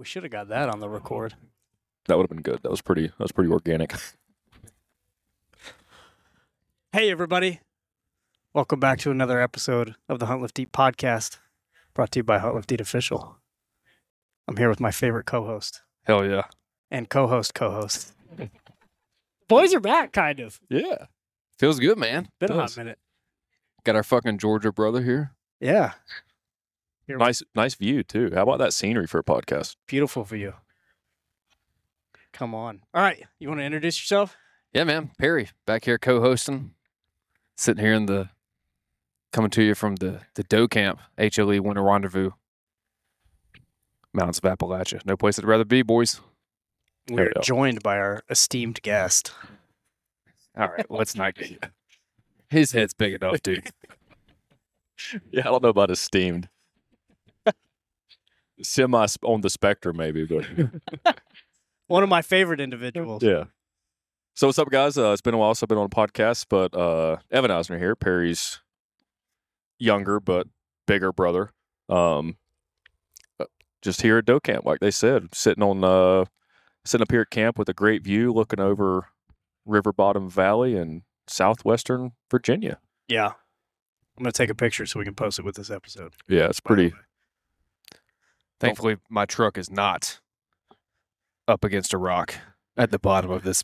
We should have got that on the record. That would have been good. That was pretty. That was pretty organic. Hey, everybody. Welcome back to another episode of the Hunt Lift Eat podcast brought to you by Hunt Lift Eat Official. I'm here with my favorite co host Hell yeah. and co host, co host. Boys are back, kind of. Yeah. Feels good, man. Been a hot minute. Got our fucking Georgia brother here. Yeah. Here- Nice, nice view too. How about that scenery for a podcast? Beautiful view. Come on. All right. You want to introduce yourself? Yeah, man. Perry back here co-hosting, sitting here in the coming to you from the the Doe Camp HLE Winter Rendezvous, Mountains of Appalachia. No place I'd rather be, boys. We're joined by our esteemed guest. All right, let's not get. His head's big enough, dude. Yeah, I don't know about esteemed. Semi on the spectrum, maybe, but One of my favorite individuals. yeah. So what's up, guys? Uh, it's been a while since I've been on a podcast, but uh, Evan Isner here, Perry's younger but bigger brother. Um, uh, just here at Doe Camp, like they said, sitting on uh, sitting up here at camp with a great view, looking over River Bottom Valley and southwestern Virginia. Yeah. I'm going to take a picture so we can post it with this episode. Yeah, it's pretty. Way. Thankfully, my truck is not up against a rock at the bottom of this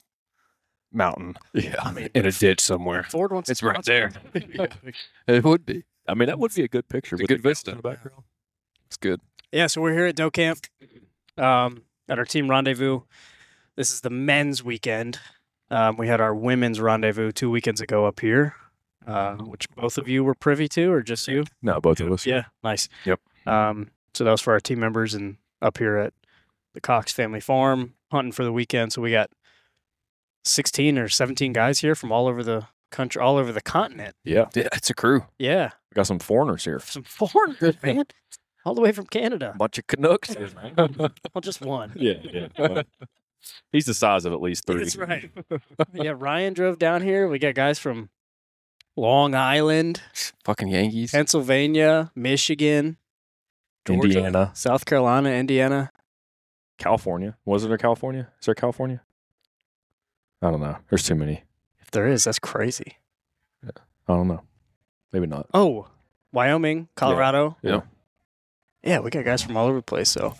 mountain Yeah, I mean, in a ditch somewhere. Ford wants It's right there. us. It would be. I mean that would be a good picture. It's a good vista. in the background. It's good. Yeah, so we're here at Doe Camp um, at our team rendezvous. This is the men's weekend. Um, we had our women's rendezvous two weekends ago up here, uh, which both of you were privy to, or just you? No, both of us. Yeah, nice. Yep. Um, so that was for our team members and up here at the Cox Family Farm hunting for the weekend. So we got 16 or 17 guys here from all over the country, all over the continent. Yeah, Yeah, it's a crew. Yeah, we got some foreigners here. some foreigners, man, all the way from Canada. bunch of Canucks. Well, just one. yeah, yeah. He's the size of at least three. That's right. yeah, Ryan drove down here. We got guys from Long Island, Fucking Yankees. Pennsylvania, Michigan, Georgia, Indiana, South Carolina, Indiana. California. Wasn't there California? Is there California? I don't know. There's too many. If there is, that's crazy. Yeah. I don't know. Maybe not. Oh, Wyoming, Colorado. Yeah. Yeah, we got guys from all over the place. So,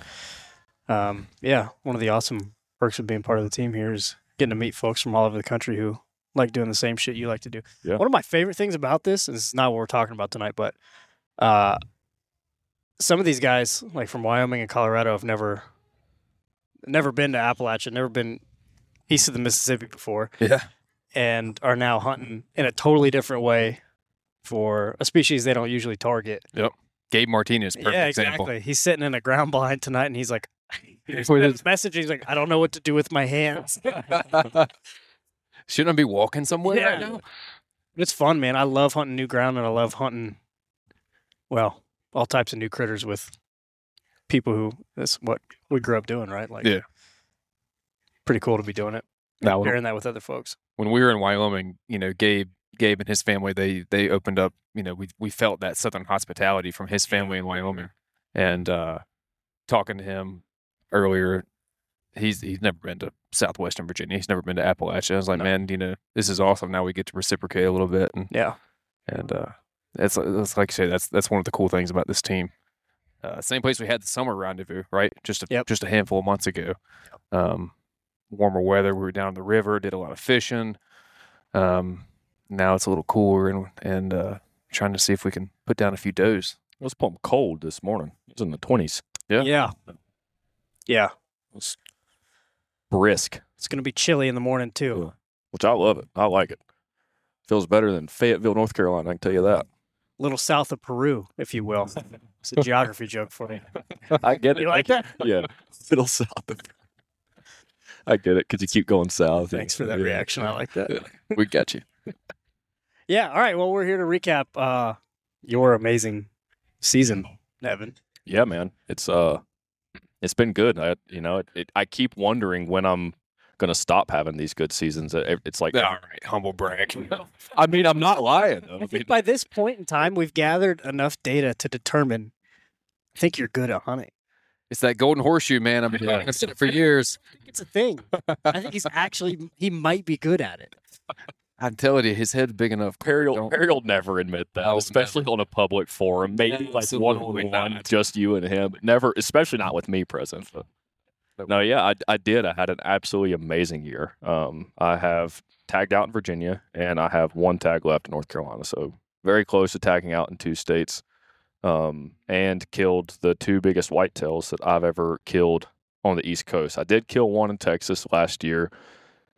um, yeah, one of the awesome perks of being part of the team here is getting to meet folks from all over the country who like doing the same shit you like to do. Yeah. One of my favorite things about this, and this is not what we're talking about tonight, but uh, some of these guys, like from Wyoming and Colorado, have never, never been to Appalachia, never been east of the Mississippi before Yeah. and are now hunting in a totally different way for a species they don't usually target. Yep. Gabe Martinez, perfect yeah, example. exactly. He's sitting in a ground blind tonight, and he's like, With his message. He's like, I don't know what to do with my hands. Shouldn't I be walking somewhere right Yeah. now? It's fun, man. I love hunting new ground, and I love hunting, well, all types of new critters with people who that's what we grew up doing, right? Like, Yeah. pretty cool to be doing it, Now, sharing that with other folks. when we were in Wyoming, you know, Gabe, Gabe and his family, they they opened up. You know, we we felt that southern hospitality from his family in Wyoming, and uh, talking to him earlier, he's he's never been to southwestern Virginia. He's never been to Appalachia. I was like, No. man, you know, this is awesome. Now we get to reciprocate a little bit, and Yeah, and uh, that's that's like I say, that's that's one of the cool things about this team. Uh, same place we had the summer rendezvous, right? Just a, Yep. just a handful of months ago. Um, warmer weather. We were down the river, did a lot of fishing. Um, now it's a little cooler, and and uh, trying to see if we can put down a few does. It was plumb cold this morning. It was in the 20s. Yeah. yeah, yeah. It was brisk, It's gonna be chilly in the morning too. which I love it. I like it. Feels better than Fayetteville, North Carolina. I can tell you that. Little south of Peru, if you will. It's a geography joke for you. I get it. You like that? yeah. little south. Of, I get it because you keep going south. Thanks for that Yeah. reaction. I like that. We got you. Yeah. All right. Well, we're here to recap uh, your amazing season, Evan. Yeah, man. It's uh, it's been good. I you know it, it, I keep wondering when I'm gonna stop having these good seasons. It's like All right, humble brag. I mean I'm not lying. though. I I mean, by this point in time, we've gathered enough data to determine. I think you're good at hunting. It's that golden horseshoe, man. I've been Yeah. I've it for years. I think it's a thing. I think he's actually he might be good at it. I'm telling you, his head's big enough. Perry will, Perry will never admit that, especially on a public forum. Maybe like one Absolutely on one, not. just you and him. But never, especially not with me present. But no, yeah, I, I did. I had an absolutely amazing year. Um, I have tagged out in Virginia, and I have one tag left in North Carolina. So very close to tagging out in two states, um, and killed the two biggest whitetails that I've ever killed on the East Coast. I did kill one in Texas last year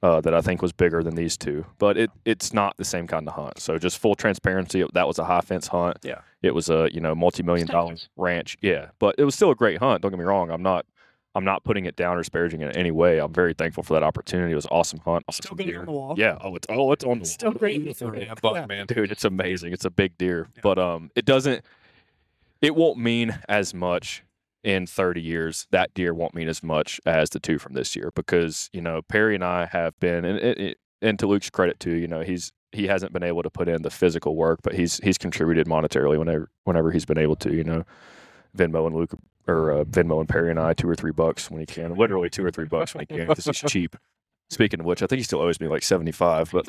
uh, that I think was bigger than these two, but it it's not the same kind of hunt. So just full transparency, that was a high fence hunt. Yeah. it was a you know multi million dollar ranch. Yeah, but it was still a great hunt. Don't get me wrong. I'm not I'm not putting it down or disparaging it in any way. I'm very thankful for that opportunity. It was awesome hunt. Still awesome good deer. on the wall. Yeah. Oh, it's oh, it's on the Still wall. great. Yeah, buck, man. dude. It's amazing. It's a big deer, but um, it doesn't. It won't mean as much in 30 years. That deer won't mean as much as the two from this year because you know Perry and I have been, and it, it, and to Luke's credit too, you know he's he hasn't been able to put in the physical work, but he's he's contributed monetarily whenever whenever he's been able to. You know, Venmo and Luke or uh, Venmo and Perry and I two or three bucks when he can, literally two or three bucks when he can because he's cheap. Speaking of which, I think he still owes me like 75, but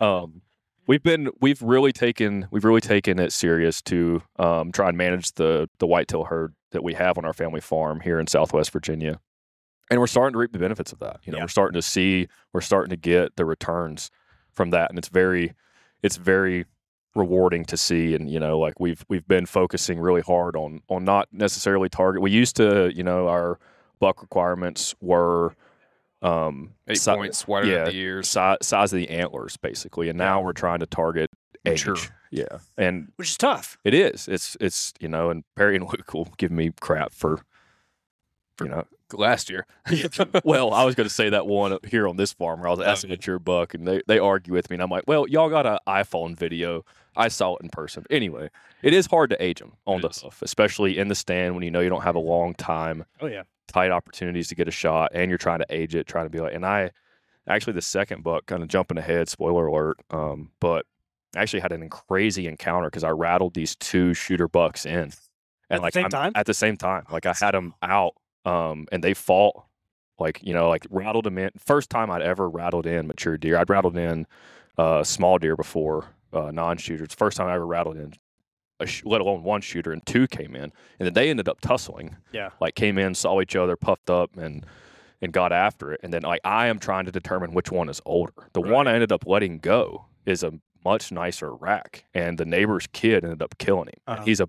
um, we've been we've really taken we've really taken it serious to um, try and manage the the whitetail herd that we have on our family farm here in Southwest Virginia, and we're starting to reap the benefits of that. You know, Yeah. we're starting to see we're starting to get the returns from that, and it's very it's very rewarding to see and you know like we've we've been focusing really hard on on not necessarily target we used to you know our buck requirements were um Eight si- points wider yeah, the ears. si- size of the antlers basically and now we're trying to target age Mature. yeah and Which is tough. it is it's it's you know and perry and luke will give me crap for you know Last year, well i was going to say that one here on this farm where i was asking at your buck and they, they argue with me and i'm like well y'all got an iphone video i saw it in person anyway it is hard to age them on the hoof especially in the stand when you know you don't have a long time Oh yeah. tight opportunities to get a shot and you're trying to age it, trying to be like and I actually the second buck kind of jumping ahead, spoiler alert, um, but I actually had an crazy encounter because I rattled these two shooter bucks in. And At the like same I'm- time? at the same time. Like I had them out um and they fought like, you know, like rattled them in. First time I'd ever rattled in mature deer. I'd rattled in uh small deer before, uh non-shooters. First time I ever rattled in a sh- let alone one shooter and two came in and then they ended up tussling Yeah. like came in, saw each other, puffed up, and and got after it. And then like I am trying to determine which one is older. The one I ended up letting go is a much nicer rack, and the neighbor's kid ended up killing him. Uh-huh. He's a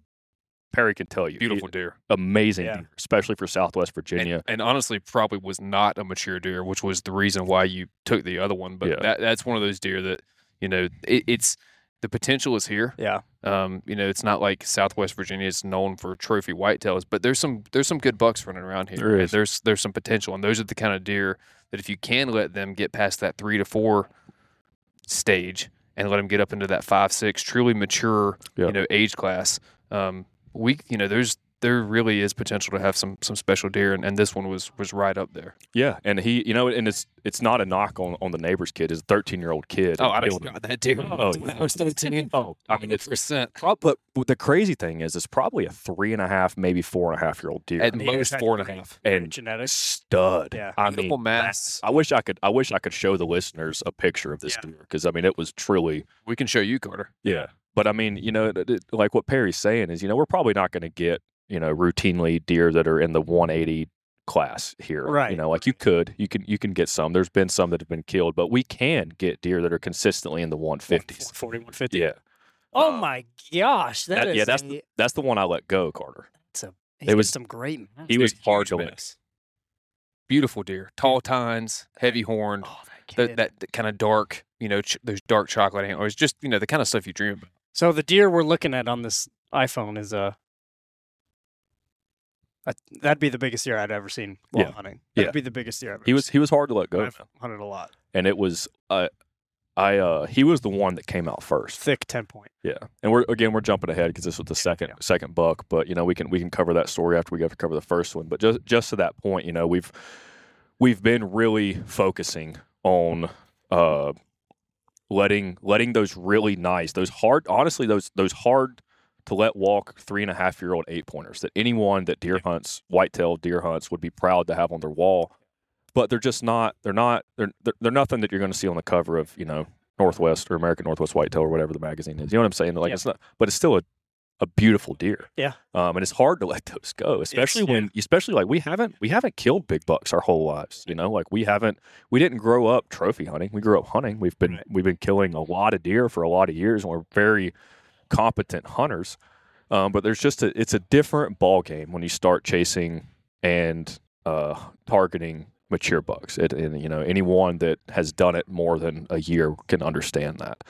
Perry can tell you, beautiful deer. amazing, Yeah. deer, especially for Southwest Virginia. and honestly, probably was not a mature deer, which was the reason why you took the other one. But Yeah. that that's one of those deer that you know it, it's the potential is here. Yeah. Um, you know, it's not like Southwest Virginia is known for trophy whitetails, but there's some there's some good bucks running around here. There and is. There's there's some potential, and those are the kind of deer that if you can let them get past that three to four stage and let them get up into that five six truly mature Yeah. you know age class, um, we you know there's there really is potential to have some some special deer, and, and this one was was right up there. Yeah, and he, you know, and it's it's not a knock on, on the neighbor's kid. His 13 year old kid. Oh, I killed don't him. that deer. Oh, yeah. I was 13. Oh, I mean, it's percent but the crazy thing is, it's probably a three and a half, maybe four and a half year old deer. at The most ears had four and a and Genetics. stud. Yeah. I Beautiful mean, mass. I wish I could. I wish I could show the listeners a picture of this Yeah. deer because I mean, it was truly. We can show you, Carter. Yeah. But I mean, you know, it- it- like what Perry's saying is, you know, we're probably not going to get, you know, routinely deer that are in the 180 class here. Right. You know, like you could, you can, you can get some. There's been some that have been killed, but we can get deer that are consistently in the 150s. 40, 150. Yeah. Oh Um, my gosh. that- that is yeah, that's a, That's the one I let go, Carter. that's a it was- some great mass. He was Dude, hard to win. mass. Beautiful deer, tall tines, heavy horn, Oh, that that, that, kind of dark, you know, ch- those dark chocolate antlers, just you know the kind of stuff you dream about. So the deer we're looking at on this iPhone is a. a that'd be the biggest deer I'd ever seen while Yeah. hunting. That'd Yeah. be the biggest deer I've ever He was, seen. he was hard to let go, I've hunted a lot. and it was, uh, I, uh, he was the one that came out first. Thick ten point. Yeah, and we're again we're jumping ahead because this was the second second buck, but you know we can we can cover that story after we have to cover the first one. But just just to that point, you know we've we've been really focusing on uh letting letting those really nice those hard honestly those those hard to let walk three and a half year old eight pointers that anyone that deer hunts, whitetail deer hunts, would be proud to have on their wall. But they're just not. They're not. They're they're, they're nothing that you're going to see on the cover of you know Northwest or American Northwest Whitetail or whatever the magazine is. You know what I'm saying? Like it's not. But it's still a a beautiful deer. Yeah. Um, and it's hard to let those go, especially when, especially like we haven't, we haven't killed big bucks our whole lives. You know, like we haven't, we didn't grow up trophy hunting. We grew up hunting. We've been, Right. we've been killing a lot of deer for a lot of years, and we're very competent hunters. Um, but there's just a, it's a different ball game when you start chasing and uh, targeting mature bucks. It, and you know, anyone that has done it more than a year can understand that.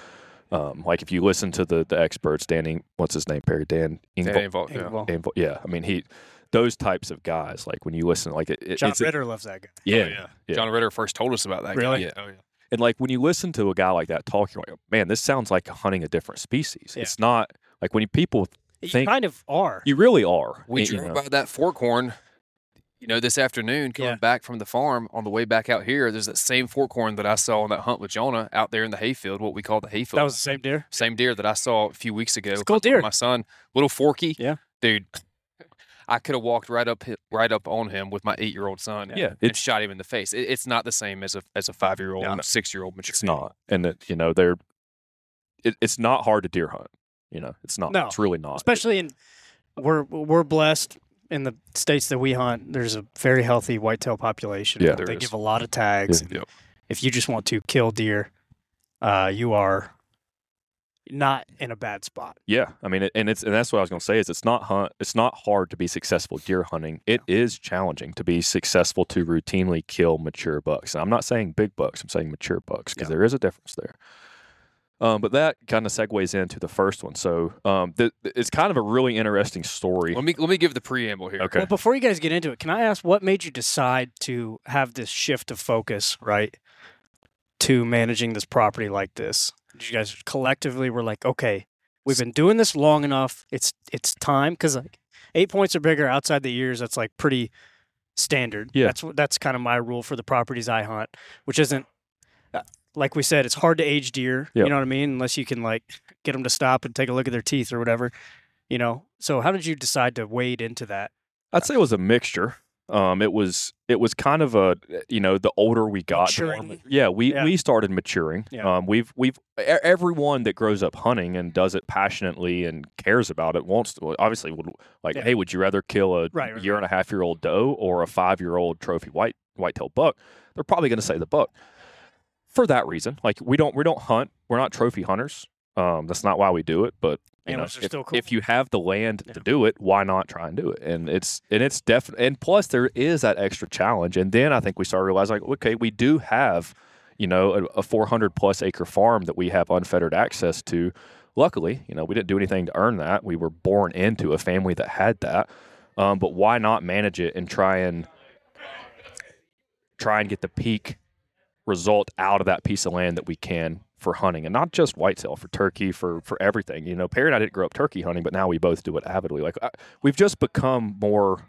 Um, like if you listen to the the experts, Danny, what's his name, Perry Dan, Yeah, Infalt- involved, yeah. Well, Infalt- yeah. I mean, he, those types of guys, like when you listen, like it, it- John it's, Ritter loves that guy. yeah, Oh, yeah. yeah. John Ritter first told us about that. guy. Really? Yeah. Oh, yeah. and like when you listen to a guy like that talking, like, man, this sounds like hunting a different species. Yeah. It's not like when you, people, You Think- kind of are. you really are. We you drove know. by that fork horn, you know, this afternoon coming Yeah. back from the farm on the way back out here. There's that same fork horn that I saw on that hunt with Jonah out there in the hayfield, what we call the hayfield. That was the same deer. same deer that I saw a few weeks ago. It's a cool deer. My son, little forky. Yeah. dude. I could have walked right up, right up on him with my eight-year-old son. Yeah, and it's- shot him in the face. It, it's not the same as a as a five-year-old, No. six-year-old mature. It's not, and that you know they're, it, it's not hard to deer hunt. You know, it's not. No. It's really not. Especially in we're we're blessed in the states that we hunt. There's a very healthy whitetail population. Yeah. There they is. give a lot of tags. Yeah. Yep. If you just want to kill deer, uh, you are not in a bad spot. Yeah, I mean, and it's and that's what I was going to say is it's not hunt. It's not hard to be successful deer hunting. It is challenging to be successful to routinely kill mature bucks. And I'm not saying big bucks. I'm saying mature bucks because Yeah. there is a difference there. Um, but that kind of segues into the first one. So um, th- th- it's kind of a really interesting story. Let me let me give the preamble here. Okay. Well, before you guys get into it, can I ask what made you decide to have this shift of focus, right, to managing this property like this? Did you guys collectively were like, okay, we've been doing this long enough. It's it's time because like eight points or bigger outside the ears. That's like pretty standard. Yeah. that's that's kind of my rule for the properties I hunt, which isn't. Like we said, it's hard to age deer. Yep. You know what I mean? Unless you can like get them to stop and take a look at their teeth or whatever. You know. So how did you decide to wade into that? I'd say it was a mixture. Um, it was it was kind of a you know the older we got, the more yeah, we Yeah. we started maturing. Yeah. Um, we've we've everyone that grows up hunting and does it passionately and cares about it wants to obviously would like Yeah. hey would you rather kill a Right, right, year and a half year old doe or a five year old trophy white whitetail buck? They're probably going to say the buck for that reason. Like we don't we don't hunt. We're not trophy hunters. Um, that's not why we do it, but you know, if, cool. if you have the land Yeah. to do it, why not try and do it? And it's and it's definitely and plus there is that extra challenge. And then I think we started realizing, like, okay, we do have, you know, a, a 400 plus acre farm that we have unfettered access to. Luckily, you know, we didn't do anything to earn that. We were born into a family that had that. Um, but why not manage it and try and try and get the peak result out of that piece of land that we can for hunting and not just whitetail for turkey for for everything you know perry and i didn't grow up turkey hunting but now we both do it avidly like I, we've just become more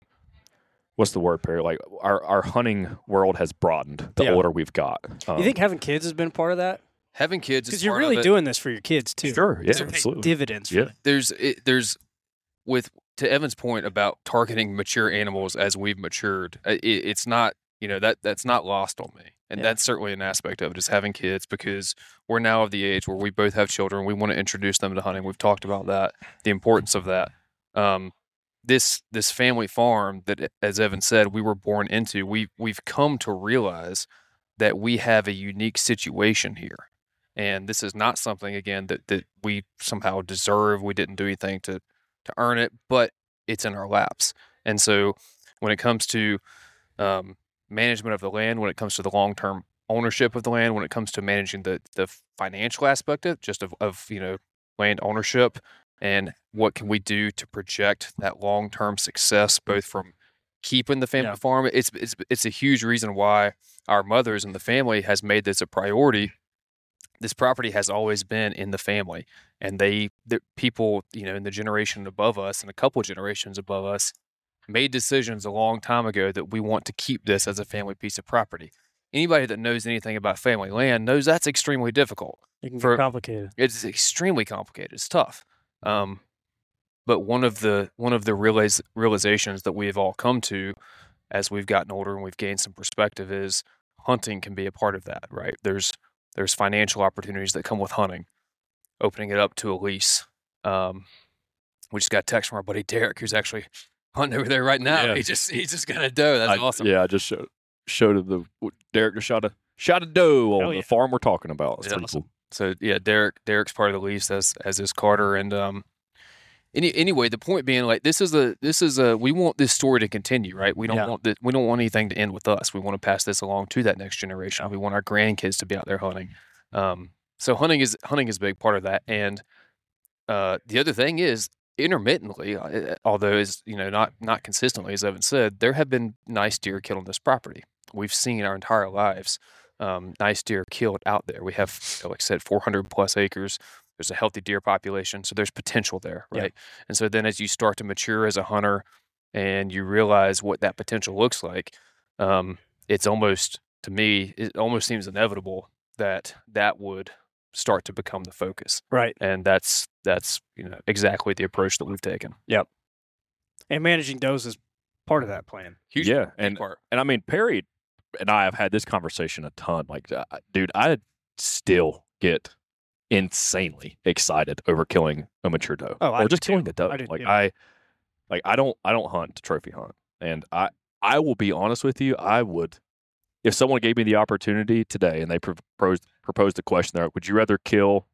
what's the word perry like our, our hunting world has broadened the Yeah. older we've got um, you think having kids has been part of that? Having kids Because you're part of really it. doing this for your kids too. sure yeah These absolutely dividends. Yeah. them. there's it, there's with to Evan's point about targeting mature animals as we've matured. uh, It, it's not you know that that's not lost on me, and Yeah. that's certainly an aspect of it is having kids because we're now of the age where we both have children. We want to introduce them to hunting. We've talked about that, the importance of that. Um, this this family farm that, as Evan said, we were born into. We we've come to realize that we have a unique situation here and this is not something again that, that we somehow deserve we didn't do anything to to earn it but it's in our laps and so when it comes to um, management of the land when it comes to the long-term ownership of the land when it comes to managing the the financial aspect of just of, of you know land ownership and what can we do to project that long-term success both from keeping the family Yeah. farm it's, it's it's a huge reason why our mothers and the family has made this a priority this property has always been in the family and they the people you know in the generation above us and a couple generations above us made decisions a long time ago that we want to keep this as a family piece of property anybody that knows anything about family land knows that's extremely difficult It can For- get complicated. it's extremely complicated it's tough um, but one of the one of the realize, realizations that we have all come to as we've gotten older and we've gained some perspective is hunting can be a part of that, right? There's there's financial opportunities that come with hunting, opening it up to a lease. Um, we just got a text from our buddy Derek, who's actually hunting over there right now. Yeah. He just he just got a doe. That's I- awesome. Yeah, I just showed showed him the Derek just shot a shot a doe on Hell the farm we're talking about. That's Yeah, pretty awesome. cool. So yeah, Derek Derek's part of the lease as as is Carter and um any anyway, the point being like this is a this is a we want this story to continue, right? We don't Yeah. want the, we don't want anything to end with us. We want to pass this along to that next generation. We want our grandkids to be out there hunting. Um so hunting is hunting is a big part of that and uh the other thing is intermittently uh, although is you know not not consistently as Evan said there have been nice deer killed on this property we've seen our entire lives um, nice deer killed out there. We have, you know, like I said, 400 plus acres. There's a healthy deer population, so there's potential there, Yeah. right? And so then, as you start to mature as a hunter, and you realize what that potential looks like, um, it's almost to me, it almost seems inevitable that that would start to become the focus, Right. and that's that's you know exactly the approach that we've taken. Yep. And managing does is part of that plan. Huge Yeah, big and part. and I mean Perry and I have had this conversation a ton. Like, uh, dude, I still get insanely excited over killing a mature doe, Oh, I or do just killing too. a doe. I do, like yeah. I, like I don't, I don't hunt to trophy hunt, and I, I will be honest with you, I would, if someone gave me the opportunity today and they proposed proposed a question there, would you rather kill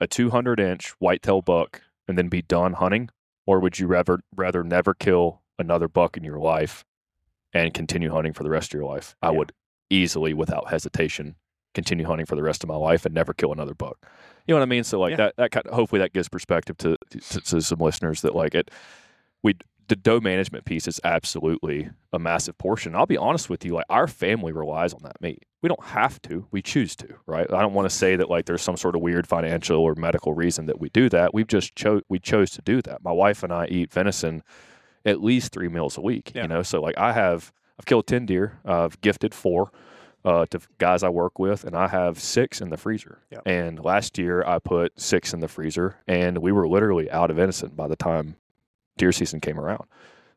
a 200 inch whitetail buck and then be done hunting, or would you rather rather never kill another buck in your life and continue hunting for the rest of your life? I Yeah. would easily, without hesitation, continue hunting for the rest of my life and never kill another buck. You know what I mean? So like Yeah. that that kind of, hopefully that gives perspective to, to to some listeners that like it. We the doe management piece is absolutely a massive portion. I'll be honest with you, like our family relies on that meat. We don't have to, we choose to, right? I don't want to say that like there's some sort of weird financial or medical reason that we do that. We've just chose we chose to do that. My wife and I eat venison at least three meals a week. Yeah. You know, so like I have I've killed ten deer. I've gifted four uh, to guys I work with, and I have six in the freezer. Yep. And last year I put six in the freezer, and we were literally out of venison by the time deer season came around.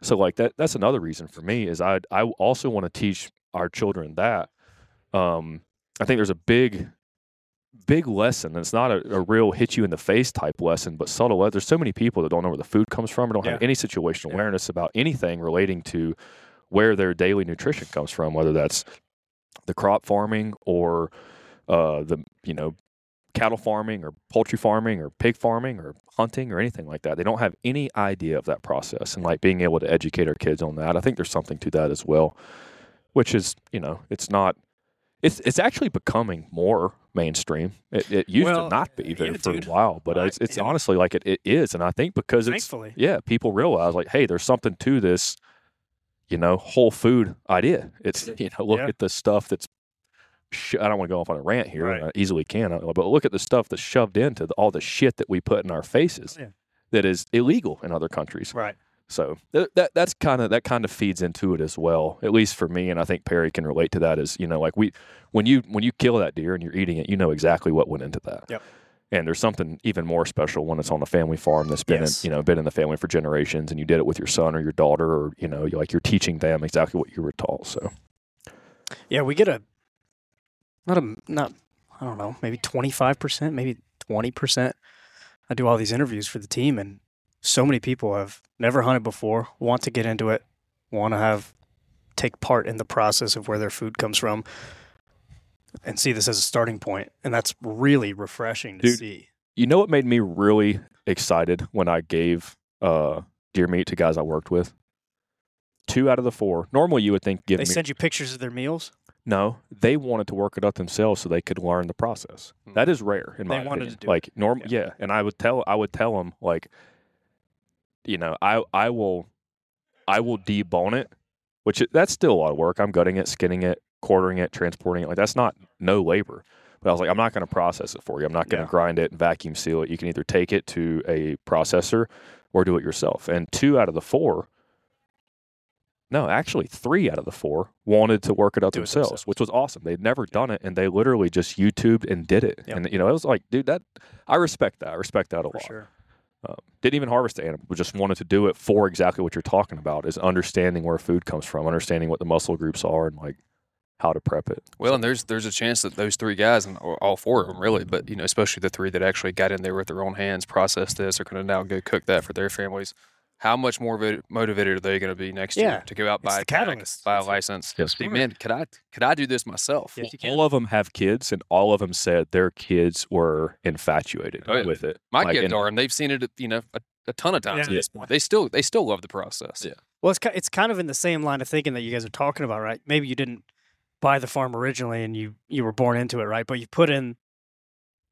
So like that that's another reason for me is I I also want to teach our children that. Um, I think there's a big big lesson. and It's not a, a real hit you in the face type lesson, but subtle. There's so many people that don't know where the food comes from or don't have any situational Yeah. awareness about anything relating to where their daily nutrition comes from, whether that's the crop farming or uh, the you know cattle farming or poultry farming or pig farming or hunting or anything like that. They don't have any idea of that process, and like being able to educate our kids on that, I think there's something to that as well. Which is you know it's not. It's it's actually becoming more mainstream. It, it used Well, to not be there yeah, for dude. a while, but I- it's it's yeah. honestly like it, it is, and I think because it's Thankfully. yeah, people realize like, hey, there's something to this, you know, whole food idea. It's you know, look Yeah. at the stuff that's. Sh- I don't want to go off on a rant here. Right. I easily can, uh, but look at the stuff that's shoved into the, all the shit that we put in our faces Yeah. that is illegal in other countries. Right. So th- that that's kind of that kind of feeds into it as well, at least for me, and I think Perry can relate to that. Is you know, like we when you when you kill that deer and you're eating it, you know exactly what went into that. Yep. And there's something even more special when it's on a family farm that's been Yes. in, you know been in the family for generations, and you did it with your son or your daughter, or you know, you're like you're teaching them exactly what you were taught. So Yeah, we get a not a not I don't know, maybe twenty five percent, maybe twenty percent. I do all these interviews for the team, and so many people have never hunted before, want to get into it, want to have take part in the process of where their food comes from, and see this as a starting point, and that's really refreshing to Dude, see. you know what made me really excited when I gave uh, deer meat to guys I worked with. Two out of the four. Normally, you would think give They me send you pictures of their meals. No, they wanted to work it up themselves so they could learn the process. Hmm. That is rare in They my wanted opinion. to do like norm, Yeah. yeah. And I would tell, I would tell them like, you know, I I will, I will debone it, which that's still a lot of work. I'm gutting it, skinning it, quartering it, transporting it. Like that's not no labor. But I was like, I'm not going to process it for you. I'm not going to Yeah. grind it and vacuum seal it. You can either take it to a processor or do it yourself. And two out of the four, no, actually three out of the four wanted to work it out Do it themselves, themselves. which was awesome. They'd never done it, and they literally just YouTubed and did it. Yep. And you know, it was like, dude, that I respect that. I respect that a For lot. sure. Um, didn't even harvest the animal, but just wanted to do it for exactly what you're talking about: is understanding where food comes from, understanding what the muscle groups are, and like how to prep it. Well, and there's there's a chance that those three guys and all four of them really, but you know, especially the three that actually got in there with their own hands, processed this, are going to now go cook that for their families. How much more vo- motivated are they going to be next Yeah, year to go out it's buy a tag, catalyst. buy a license? Yes. See, man, could I could I do this myself? Yes, you can. all of them have kids, and all of them said their kids were infatuated Oh, yeah. with it. My Like, kids and- are, and they've seen it, you know, a, a ton of times Yeah. at this point. They still they still love the process. Yeah. Well, it's it's kind of in the same line of thinking that you guys are talking about, right? Maybe you didn't buy the farm originally and you you were born into it, right? But you put in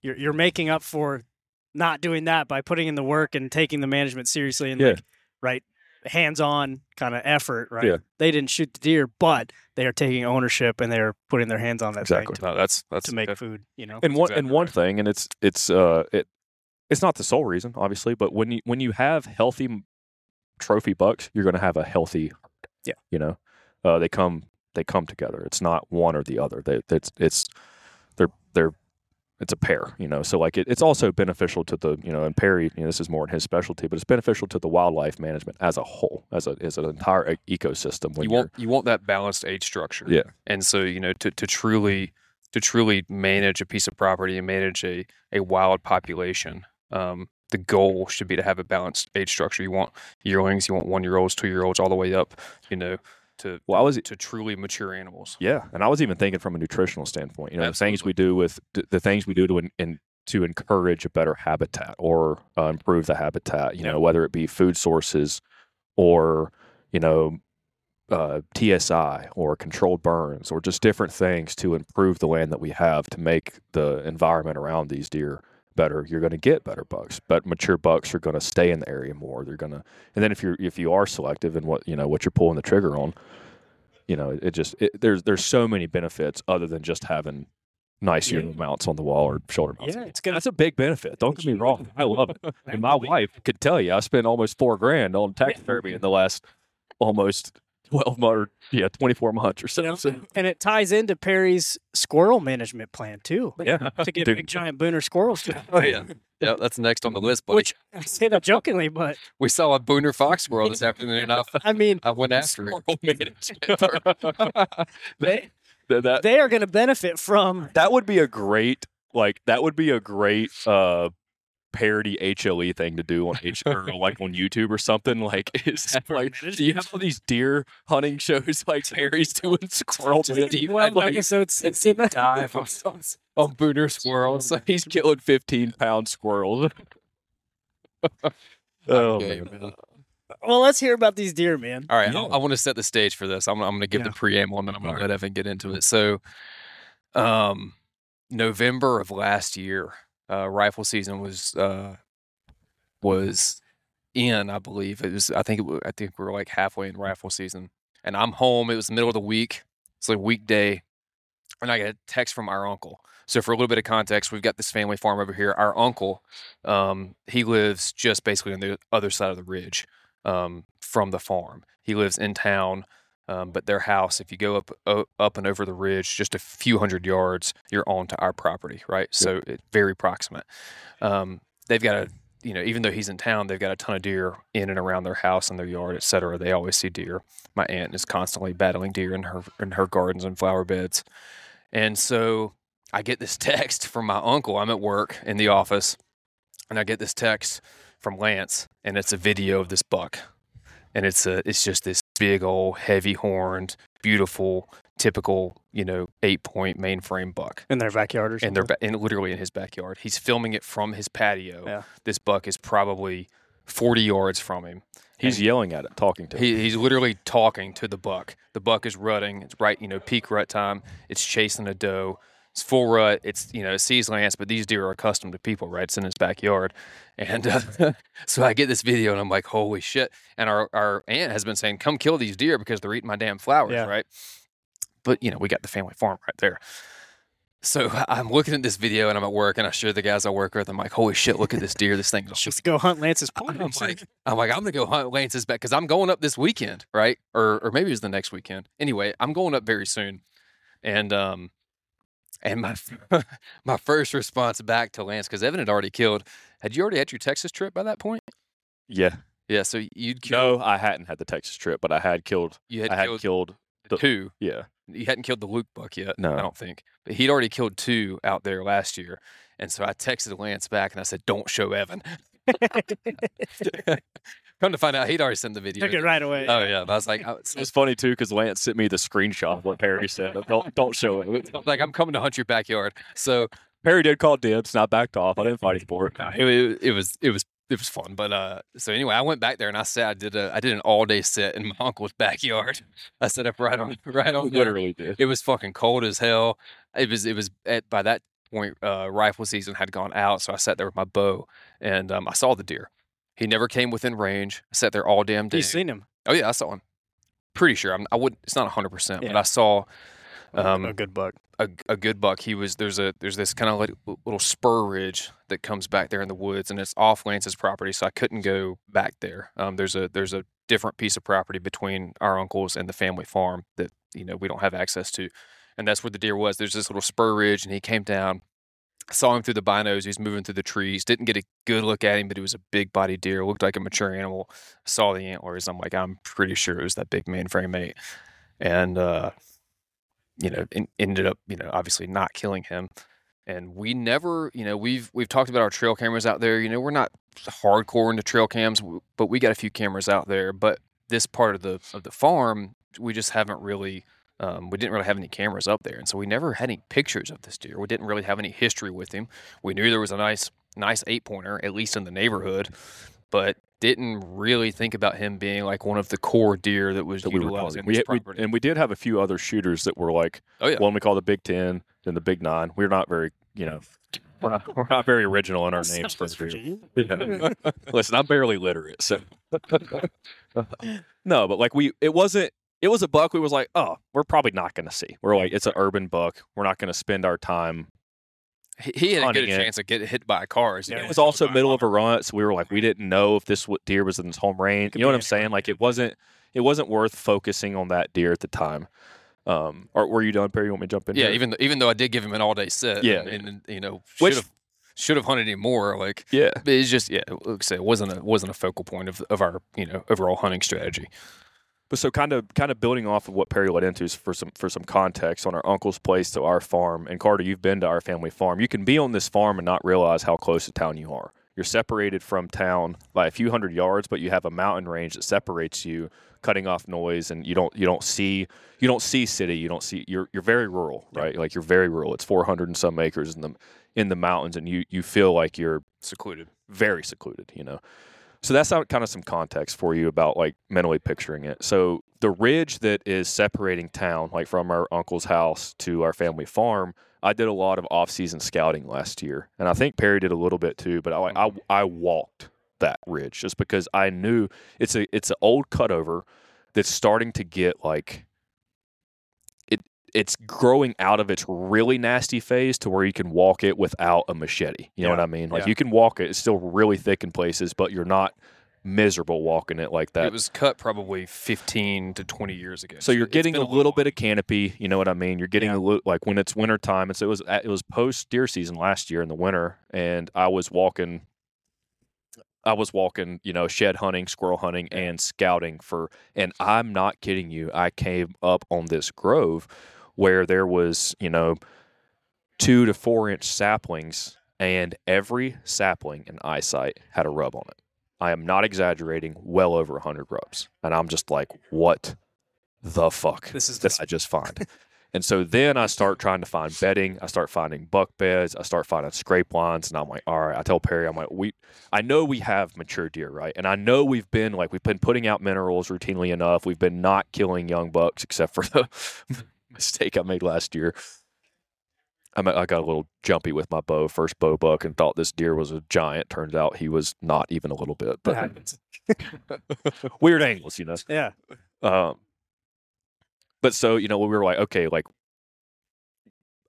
you're you're making up for not doing that by putting in the work and taking the management seriously and Yeah. like right hands-on kind of effort, right? Yeah. They didn't shoot the deer, but they are taking ownership and they're putting their hands on that thing Exactly. to, No, that's that's to make good. food, you know. and one exactly and one right. thing, and it's it's uh it it's not the sole reason, obviously, but when you when you have healthy trophy bucks, you're going to have a healthy. Yeah. You know, uh, they come they come together. It's not one or the other. They, it's it's they're they're it's a pair. You know, so like it, it's also beneficial to the you know, and Perry, you know, this is more in his specialty, but it's beneficial to the wildlife management as a whole, as a as an entire ecosystem. When you want you want that balanced age structure. Yeah. And so, you know, to, to truly to truly manage a piece of property and manage a, a wild population, um, the goal should be to have a balanced age structure. You want yearlings, you want one year olds, two year olds, all the way up, you know, to well, I was to truly mature animals. Yeah, and I was even thinking from a nutritional standpoint. You know, the things we do with the things we do to in, in to encourage a better habitat or uh, improve the habitat. You know, whether it be food sources or you know uh, TSI or controlled burns or just different things to improve the land that we have to make the environment around these deer better. You're going to get better bucks, but mature bucks are going to stay in the area more. They're going to, and then if you're if you are selective in what you know what you're pulling the trigger on, you know, it just it, there's there's so many benefits other than just having nice Yeah. mounts on the wall or shoulder mounts. Yeah, it's gonna That's a big benefit. Don't get me wrong. I love it. And my wife could tell you I spent almost four grand on taxidermy in the last almost twelve months or yeah, twenty four months or so. So, and it ties into Perry's squirrel management plan too. yeah. To get Dude. big giant booner squirrels too. Oh yeah. Yeah, that's next on the list, buddy. Which I say that jokingly, but we saw a booner fox squirrel this afternoon. I, I mean I went after it. they That, that they are going to benefit from that would be a great like that would be a great uh parody HLE thing to do on H or like on YouTube or something. Like is like do you have all these deer hunting shows like Perry's doing squirrels? deep well, like- episodes. It's in dive on, on booner squirrels. So he's killing fifteen pound squirrels. oh Okay, man. man. Well, let's hear about these deer, man. All right, Yeah. I, want to set the stage for this. I'm, I'm going to give Yeah. the preamble and then I'm going to let Evan get into it. So, um, November of last year, uh, rifle season was uh, was in. I believe it was. I think it, I think we were like halfway in rifle season, and I'm home. It was the middle of the week. It's like weekday, and I get a text from our uncle. So for a little bit of context, we've got this family farm over here. Our uncle, um, he lives just basically on the other side of the ridge um, from the farm. He lives in town, um, but their house, if you go up o- up and over the ridge, just a few hundred yards, you're onto our property, right? So it, very proximate. Um, they've got a, you know, even though he's in town, they've got a ton of deer in and around their house and their yard, et cetera. They always see deer. My aunt is constantly battling deer in her in her gardens and flower beds, and so I get this text from my uncle. I'm at work in the office, and I get this text from Lance, and it's a video of this buck, and it's a it's just this big old heavy horned, beautiful, typical you know eight point mainframe buck, In their backyard or and something. they're ba- and literally in his backyard. He's filming it from his patio. Yeah. This buck is probably forty yards from him. He's yelling at it, talking to it. He, he's literally talking to the buck. The buck is rutting. It's right, you know, peak rut time. It's chasing a doe. It's full rut. It's you know, it sees Lance, but these deer are accustomed to people, right? It's in his backyard, and uh, so I get this video and I'm like, holy shit! And our our aunt has been saying, come kill these deer because they're eating my damn flowers, Yeah. right? But you know, we got the family farm right there. So I'm looking at this video and I'm at work and I show the guys I work with. I'm like, holy shit, look at this deer. This thing's Just to go hunt Lance's point. I'm like, I'm like, I'm gonna go hunt Lance's back because I'm going up this weekend, right? Or or maybe it's the next weekend. Anyway, I'm going up very soon, and um, And my my first response back to Lance, because Evan had already killed. Had you already had your Texas trip by that point? Yeah. Yeah. So you'd killed, No, I hadn't had the Texas trip, but I had killed. you had I had killed killed. the- two. Yeah. You hadn't killed the Luke buck yet. No. I don't think. But he'd already killed two out there last year. And so I texted Lance back and I said, "Don't show Evan." Come to find out, he'd already sent the video. Took it right away. Oh yeah, but I was like, I was, It was funny too because Lance sent me the screenshot of what Perry said. Don't don't show it. like I'm coming to hunt your backyard. So Perry did call dibs, and I backed off. I didn't fight him for it. No, it, it, it was it was it was fun. But uh, so anyway, I went back there and I said I did a I did an all day set in my uncle's backyard. I set up right on right on there. Literally did. It was fucking cold as hell. It was it was at by that point uh, rifle season had gone out, so I sat there with my bow and um, I saw the deer. He never came within range. I sat there all damn day. You seen him? oh yeah, I saw him. Pretty sure. I'm, I would. It's not hundred percent, but I saw um, a good buck. a, a good buck. He was there's a there's this kind of like little spur ridge that comes back there in the woods, and it's off Lance's property, so I couldn't go back there. Um, there's a there's a different piece of property between our uncles and the family farm that you know we don't have access to, and that's where the deer was. There's this little spur ridge, and he came down. Saw him through the binos. He was moving through the trees. Didn't get a good look at him, but he was a big body deer. Looked like a mature animal. Saw the antlers. I'm like, I'm pretty sure it was that big mainframe eight. And uh, you know, en- ended up, you know, obviously not killing him. And we never, you know, we've we've talked about our trail cameras out there. You know, we're not hardcore into trail cams, but we got a few cameras out there. But this part of the of the farm, we just haven't really, um, we didn't really have any cameras up there, and so we never had any pictures of this deer. We didn't really have any history with him. We knew there was a nice nice eight pointer, at least in the neighborhood, but didn't really think about him being like one of the core deer that was That we were utilized We, this we- and we did have a few other shooters that were like oh yeah, one we call the Big Ten, then the Big Nine. We're not very, you know, we're not, we're not very original in our names. for the deer. Yeah. Listen, I'm barely literate, so no, but like we, it wasn't. It was a buck. We was like, oh, we're probably not going to see. We're like, it's an urban buck. We're not going to spend our time. he, he had a good it. chance of getting hit by a car. Yeah, It was also middle of a run, so we were like, we didn't know if this deer was in his home range. You know what I'm saying? Like it wasn't. It wasn't worth focusing on that deer at the time. Um, or were you done, Perry? You want me to jump in? Yeah, here? even though, even though I did give him an all day set. Yeah. and, and, you know Which- should have should have hunted him more. Like yeah. but it's just yeah, like I said, it wasn't a wasn't a focal point of of our you know overall hunting strategy. But so kind of kind of building off of what Perry led into is for some for some context on our uncle's place to our farm. And Carter, you've been to our family farm. You can be on this farm and not realize how close to town you are. You're separated from town by a few hundred yards, but you have a mountain range that separates you, cutting off noise, and you don't you don't see you don't see city. You don't see you're you're very rural, right? Like you're very rural. It's 400 and some acres in the in the mountains, and you you feel like you're Secluded. very secluded, you know. So that's how, kind of some context for you about like mentally picturing it. So the ridge that is separating town, like from our uncle's house to our family farm, I did a lot of off-season scouting last year, and I think Perry did a little bit too. But I I, mm-hmm. I walked that ridge just because I knew it's a it's an old cutover that's starting to get like it's growing out of its really nasty phase to where you can walk it without a machete. You know what I mean? Like yeah. you can walk it; it's still really thick in places, but you're not miserable walking it like that. It was cut probably fifteen to twenty years ago. so you're getting a little bit of canopy. You know what I mean? You're getting a little like when it's winter time. And so it was uh, it was post deer season last year in the winter, and I was walking. I was walking, you know, shed hunting, squirrel hunting, and scouting for. And I'm not kidding you. I came up on this grove where there was, you know, two to four inch saplings, and every sapling in eyesight had a rub on it. I am not exaggerating. Well over hundred rubs, and I'm just like, what the fuck This is did dis- I just find? and so then I start trying to find bedding. I start finding buck beds. I start finding scrape lines, and I'm like, all right. I tell Perry, I'm like, we, I know we have mature deer, right? And I know we've been like we've been putting out minerals routinely enough. We've been not killing young bucks, except for the mistake I made last year. I, I got a little jumpy with my bow, first bow buck, and thought this deer was a giant. Turns out he was not even a little bit. But weird angles, you know. Yeah. Um, but so you know, we were like, okay, like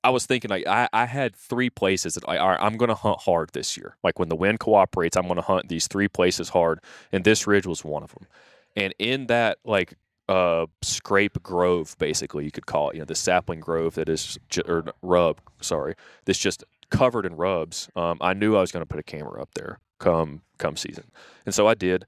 I was thinking, like I, I had three places that right, I'm going to hunt hard this year. Like when the wind cooperates, I'm going to hunt these three places hard, and this ridge was one of them. And in that like uh, scrape grove, basically you could call it. You know, the sapling grove that is ju- or rub, sorry, that's just covered in rubs. Um, I knew I was going to put a camera up there come come season, and so I did.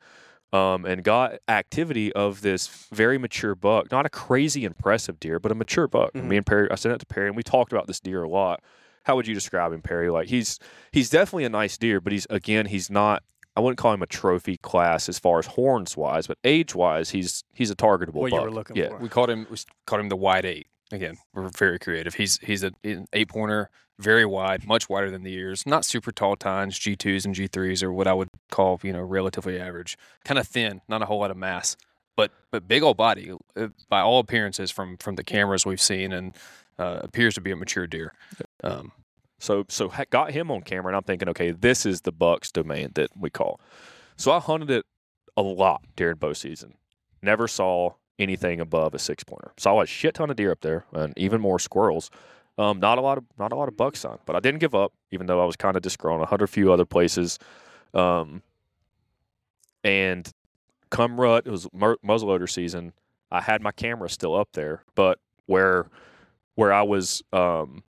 Um, and got activity of this very mature buck, not a crazy impressive deer, but a mature buck. Mhm. Me and Perry, I sent it to Perry, and we talked about this deer a lot. How would you describe him, Perry? Like he's he's definitely a nice deer, but he's again he's not. I wouldn't call him a trophy class as far as horns wise, but age wise, he's he's a targetable. What you were looking yeah. for. We called him we called him the wide eight. Again, we're very creative. He's he's a, an eight pointer, very wide, much wider than the ears. Not super tall tines, G twos and G threes, or what I would call you know relatively average. Kind of thin, not a whole lot of mass, but but big old body. uh, By all appearances, from from the cameras we've seen, and uh, appears to be a mature deer. Um, So so got him on camera, and I'm thinking, okay, this is the Bucks domain that we call. So I hunted it a lot during bow season. Never saw anything above a six pointer. Saw a shit ton of deer up there, and even more squirrels. Um, not a lot of not a lot of bucks on, but I didn't give up, even though I was kind of disgruntled. I hunted a few other places, um, and come rut, it was mu- muzzleloader season. I had my camera still up there, but where where I was um,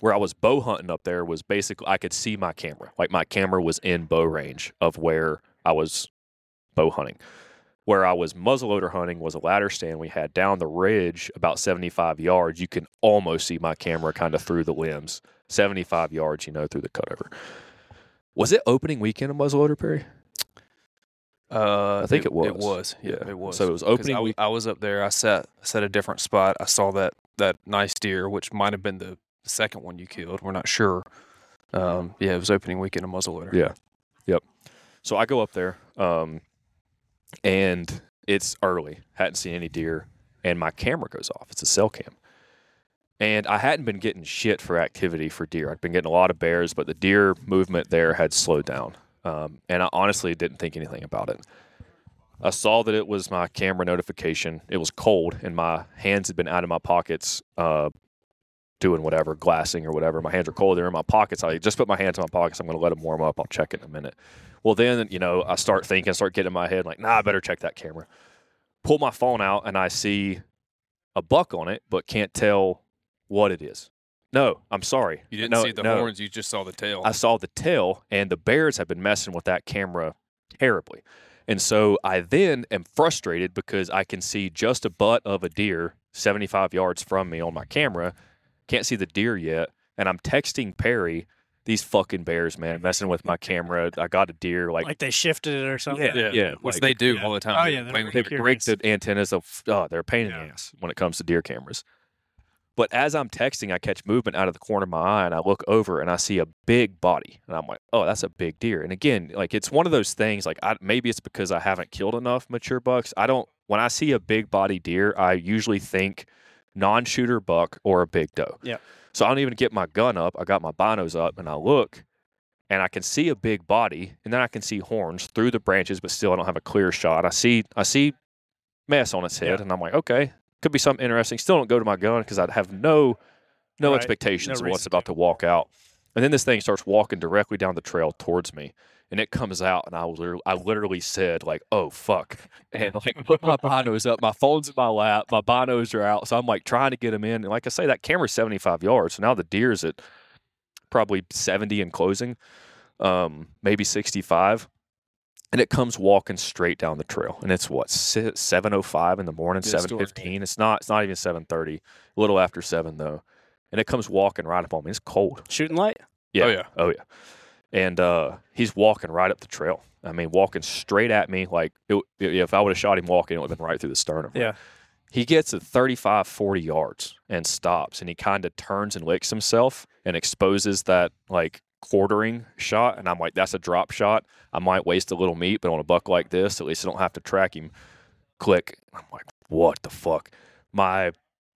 where I was bow hunting up there was basically I could see my camera. Like my camera was in bow range of where I was bow hunting. Where I was muzzleloader hunting was a ladder stand we had down the ridge about 75 yards. You can almost see my camera kind of through the limbs. 75 yards, you know, through the cutover. Was it opening weekend of muzzleloader, Perry? Uh, I think it was. It was. Yeah, it was. So it was opening I, week- I was up there. I sat sat a different spot. I saw that that nice deer, which might have been the, the second one you killed. We're not sure. Um, yeah, it was opening weekend of muzzleloader. Yeah. Yep. So I go up there, um, and it's early. Hadn't seen any deer, and my camera goes off. It's a cell cam. And I hadn't been getting shit for activity for deer. I'd been getting a lot of bears, but the deer movement there had slowed down. Um, and I honestly didn't think anything about it. I saw that it was my camera notification. It was cold, and my hands had been out of my pockets, uh, doing whatever, glassing or whatever. My hands are cold. They're in my pockets. I just put my hands in my pockets. I'm going to let them warm up. I'll check it in a minute. Well, then, you know, I start thinking, start getting in my head, like, nah, I better check that camera. Pull my phone out, and I see a buck on it, but can't tell what it is. No, I'm sorry. You didn't No, see the no. horns. You just saw the tail. I saw the tail, and the bears have been messing with that camera terribly. And so I then am frustrated because I can see just a butt of a deer 75 yards from me on my camera. Can't see the deer yet. And I'm texting Perry, these fucking bears, man, messing with my camera. I got a deer. Like, Like they shifted it or something. yeah, yeah. which like, they do yeah. all the time. Oh, They yeah, they're play they really break the antennas of oh, they're a pain in the ass when it comes to deer cameras. But as I'm texting, I catch movement out of the corner of my eye, and I look over and I see a big body, and I'm like, "Oh, that's a big deer." And again, like it's one of those things. Like I, maybe it's because I haven't killed enough mature bucks. I don't. When I see a big body deer, I usually think non-shooter buck or a big doe. Yep. So I don't even get my gun up. I got my binos up, and I look, and I can see a big body, and then I can see horns through the branches, but still I don't have a clear shot. I see I see mess on its head, Yeah. and I'm like, okay, could be something interesting. Still don't go to my gun because I'd have no no Right. expectations No of what's about to walk out. And then this thing starts walking directly down the trail towards me, and it comes out, and I was literally, I literally said like, "Oh fuck!" and like put my binos up. My phone's in my lap. My binos are out, so I'm like trying to get them in. And like I say, that camera's 75 yards, so now the deer's at probably 70 and closing, um, maybe 65. And it comes walking straight down the trail, and it's what seven oh five in the morning, Yeah, still seven early. fifteen. It's not. It's not even seven thirty. A little after seven though, and it comes walking right up on me. It's cold. Shooting light. Yeah. Oh, yeah. Oh yeah. And uh, he's walking right up the trail. I mean, walking straight at me. Like it, if I would have shot him walking, it would have been right through the sternum. Yeah. He gets at 35, 40 yards and stops, and he kind of turns and licks himself and exposes that like quartering shot. And I'm like, that's a drop shot. I might waste a little meat, but on a buck like this, at least I don't have to track him. Click. I'm like, what the fuck? My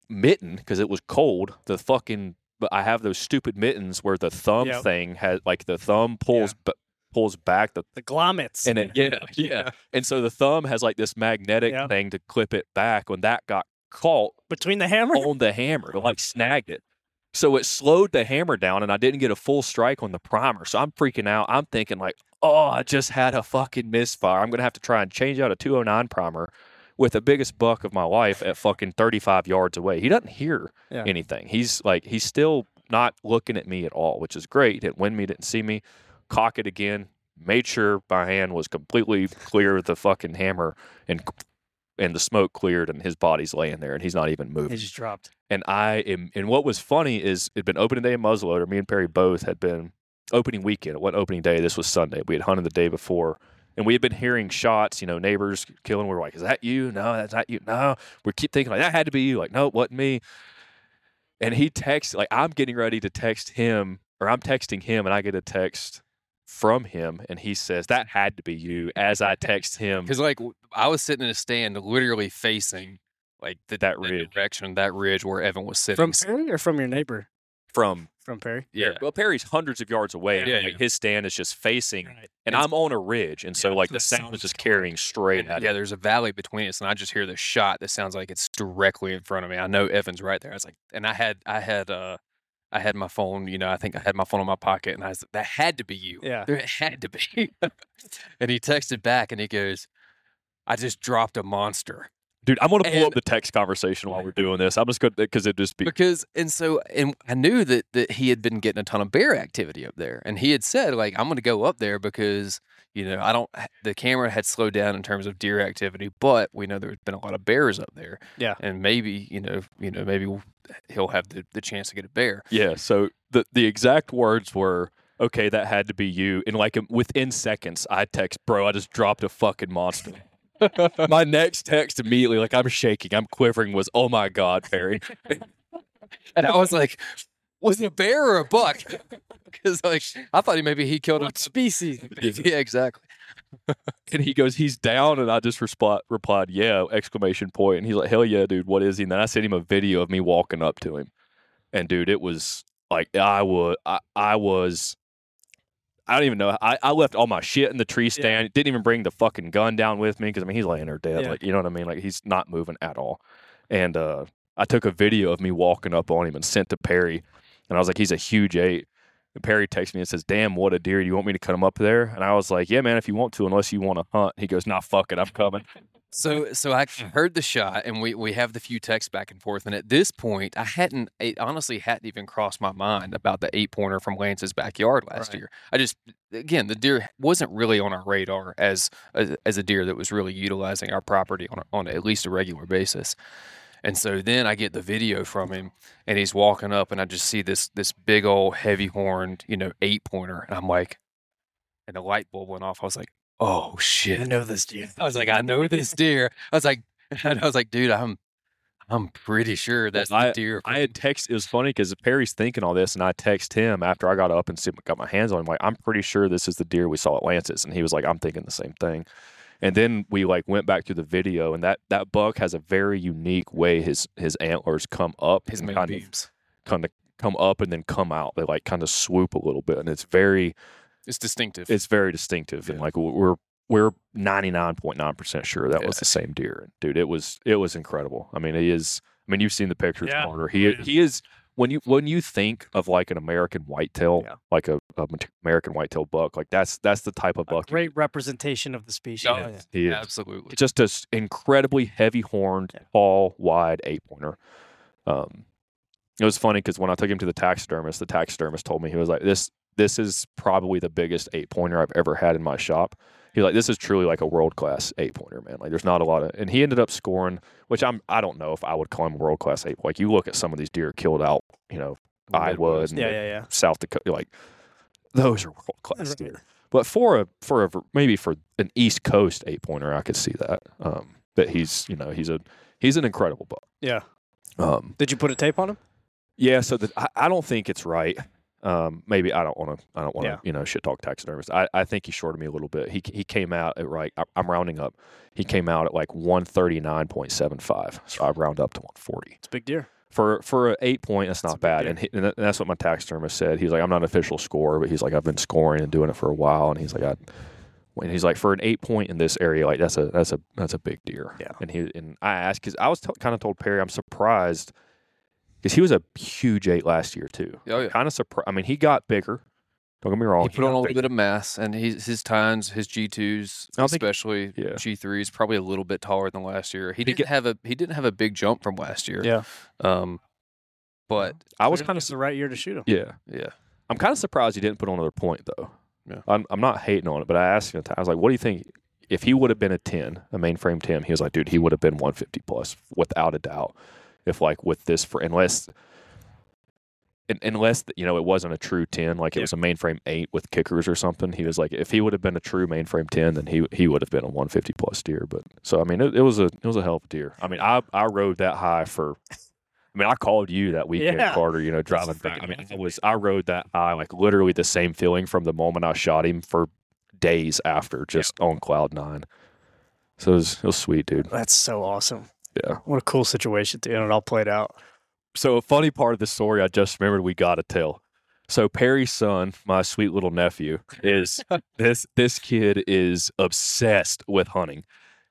mitten, because it was cold, the fucking but I have those stupid mittens where the thumb Yep. thing has like the thumb pulls b- pulls back the The glommets. and it yeah yeah and so the thumb has like this magnetic Yeah. thing to clip it back when that got caught Between the hammer. on the hammer like snagged it so it slowed the hammer down and I didn't get a full strike on the primer so I'm freaking out I'm thinking like oh I just had a fucking misfire I'm gonna have to try and change out a 209 primer with the biggest buck of my life at fucking 35 yards away. He doesn't hear Yeah. anything. He's like, he's still not looking at me at all, which is great. He didn't win me, didn't see me. Cock it again. Made sure my hand was completely clear of the fucking hammer and and the smoke cleared and his body's laying there and he's not even moving. He just dropped. And I am, and what was funny is it'd been opening day in muzzleloader. Me and Perry both had been opening weekend. It wasn't opening day. This was Sunday. We had hunted the day before, and we had been hearing shots. You know, neighbors killing. We were like, "Is that you? No, that's not you. No." We keep thinking like that had to be you. Like, no, it wasn't me. And he texts like I'm getting ready to text him, or I'm texting him, and I get a text from him, and he says that had to be you. As I text him, Because like i was sitting in a stand, literally facing like the, That the ridge. direction, that ridge where Evan was sitting. From S- Perry or from your neighbor? From From Perry. yeah, well, Perry's hundreds of yards away. and, Yeah, like, yeah. his stand is just facing Right. and It's- I'm on a ridge, and so Yeah, like so the the sound sound is is just coming carrying straight And, at yeah, it. there's a valley between us, and I just hear the shot that sounds like it's directly in front of me. I know Evan's right there. I was like, and I had, I had, uh, I had my phone. You know, I think I had my phone in my pocket, and I was, that had to be you. Yeah. There it had to be. and he texted back, and he goes, "I just dropped a monster." Dude, I'm gonna pull and- up the text conversation while we're doing this. I'm just gonna because it just be because and so and I knew that that he had been getting a ton of bear activity up there, and he had said like I'm going to go up there because you know I don't the camera had slowed down in terms of deer activity, but we know there's been a lot of bears up there, Yeah. and maybe you know you know maybe he'll have the, the chance to get a bear. yeah. So the the exact words were. Okay, that had to be you. And like within seconds, I text, bro, I just dropped a fucking monster. My next text immediately, like I'm shaking, I'm quivering, was, "Oh my god, Perry!" And I was like, was it a bear or a buck? Because like I thought he maybe he killed a species? yeah exactly. And he goes, "He's down," and I just respl- replied, "Yeah!" Exclamation point. And he's like, "Hell yeah, dude! What is he?" And then I sent him a video of me walking up to him, and dude, it was like I would, I, I was, I don't even know. I, I left all my shit in the tree stand. Didn't even bring the fucking gun down with me because I mean he's laying there dead. Yeah. Like you know what I mean? Like he's not moving at all. And uh, I took a video of me walking up on him and sent to Perry, and I was like, "He's a huge eight. And Perry texts me and says, "Damn, what a deer! Do you want me to cut him up there?" And I was like, "Yeah, man, if you want to, unless you want to hunt." He goes, "Nah, fuck it, I'm coming." So so I hmm. heard the shot and we we have the few texts back and forth and at this point I hadn't it honestly hadn't even crossed my mind about the eight pointer from Lance's backyard last Right. year. I just again the deer wasn't really on our radar as as, as a deer that was really utilizing our property on a, on at least a regular basis. And so then I get the video from mm. him and he's walking up and I just see this this big old heavy horned, you know, eight pointer and I'm like and the light bulb went off. I was like, "Oh shit." I know this deer. I was like, I know this deer. I was like, and I was like, dude, I'm, I'm pretty sure that's the deer. I had text. It was funny because Perry's thinking all this, and I text him after I got up and see, got my hands on him. Like, I'm pretty sure this is the deer we saw at Lance's, and he was like, I'm thinking the same thing. And then we like went back through the video, and that that buck has a very unique way his his antlers come up, his main kind of beams. kind of come up and then come out. They like kind of swoop a little bit, and it's very It's distinctive. it's very distinctive, and like we're we're 99.9% sure that was the same deer. Dude, it was it was incredible. I mean, he is I mean, you've seen the pictures, Yeah. He he is when you when you think of like an American whitetail, Yeah. like a, a American whitetail buck, like that's that's the type of A buck. great representation of the species. Oh, yeah. he is. Absolutely. Just an incredibly heavy horned, Yeah. tall, wide eight pointer. Um, it was funny because when I took him to the taxidermist, the taxidermist told me he was like, "This this is probably the biggest eight pointer I've ever had in my shop." He's like, "This is truly like a world class eight pointer, man. Like, there's not a lot of." And he ended up scoring, which I'm I don't know if I would call him world class eight. Like, you look at some of these deer killed out, you know, Iowa and Yeah, yeah, yeah. South Dakota, like those are world class Right. deer. But for a for a maybe for an East Coast eight pointer, I could see that. Um, that he's you know he's a he's an incredible buck. Yeah. Um, Did you put a tape on him? yeah, so that I, I don't think it's right. Um, maybe I don't want to. I don't want to. Yeah. You know, shit talk taxidermist. I, I think he shorted me a little bit. He he came out at right. I, I'm rounding up. He came out at like 139.75. So I round up to 140 It's a big deer. for for a eight point. That's a not bad. And, he, and that's what my taxidermist said. He's like, I'm not an official scorer, but he's like, I've been scoring and doing it for a while. And he's like, I. And he's like, for an eight point in this area, like that's a that's a that's a big deer. Yeah. And he and I asked because I was t- kind of told Perry, I'm surprised because he was a huge eight last year too. Oh, yeah. Kind of surprised. I mean, he got bigger. Don't get me wrong. He put on a little bit of mass, and his his tines, his G twos, I don't think- especially yeah. G threes, probably a little bit taller than last year. He Did he didn't have a he didn't have a big jump from last year. Yeah. Um, but I was kind of the right year to shoot him. yeah. yeah, I'm kind of surprised he didn't put on another point though. Yeah. I'm, I'm not hating on it, but I asked him. I was like, "What do you think? If he would have been a 10, a mainframe 10, he was like, dude, he would have been 150 plus without a doubt. If like with this for unless un- unless you know it wasn't a true 10, like it Yeah. was a mainframe 8 with kickers or something. He was like, if he would have been a true mainframe 10, then he he would have been a 150 plus deer. But so I mean, it, it was a it was a hell of a deer. I mean, I I rode that high for. I mean, I called you that weekend, Yeah. Carter. You know, driving back. I mean, I was I rode that high, like literally the same feeling from the moment I shot him for days after, just on cloud nine. So it was, it was sweet, dude. That's so awesome. Yeah. What a cool situation to end it all played out. So a funny part of the story I just remembered we got to tell. So Perry's son, my sweet little nephew, is this this kid is obsessed with hunting,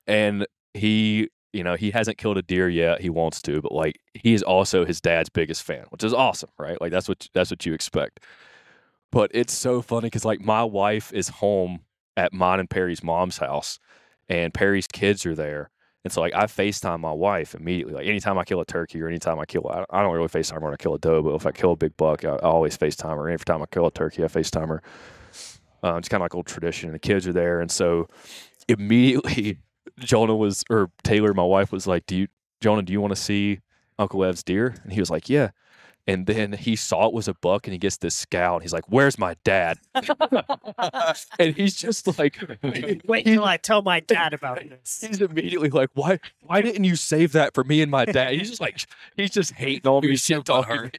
and he you know he hasn't killed a deer yet. He wants to, but like he is also his dad's biggest fan, which is awesome, right? Like that's what that's what you expect. But it's so funny because like my wife is home at mine and Perry's mom's house, and Perry's kids are there. And so, like, I FaceTime my wife immediately. Like, anytime I kill a turkey or anytime I kill, I I don't really FaceTime her when I kill a doe, but if I kill a big buck, I, I always FaceTime her. Every time I kill a turkey, I FaceTime her. Uh, it's kind of like old tradition. And the kids are there. And so, immediately, Jonah was, or Taylor, my wife, was like, Do you, Jonah, do you want to see Uncle Ev's deer? And he was like, Yeah. And then he saw it was a buck and he gets this scowl. And he's like, Where's my dad? and he's just like, Wait till I tell my dad about this. He's immediately like, "Why? Why didn't you save that for me and my dad?" He's just like, he's just hating on me, He was shit shit on talking.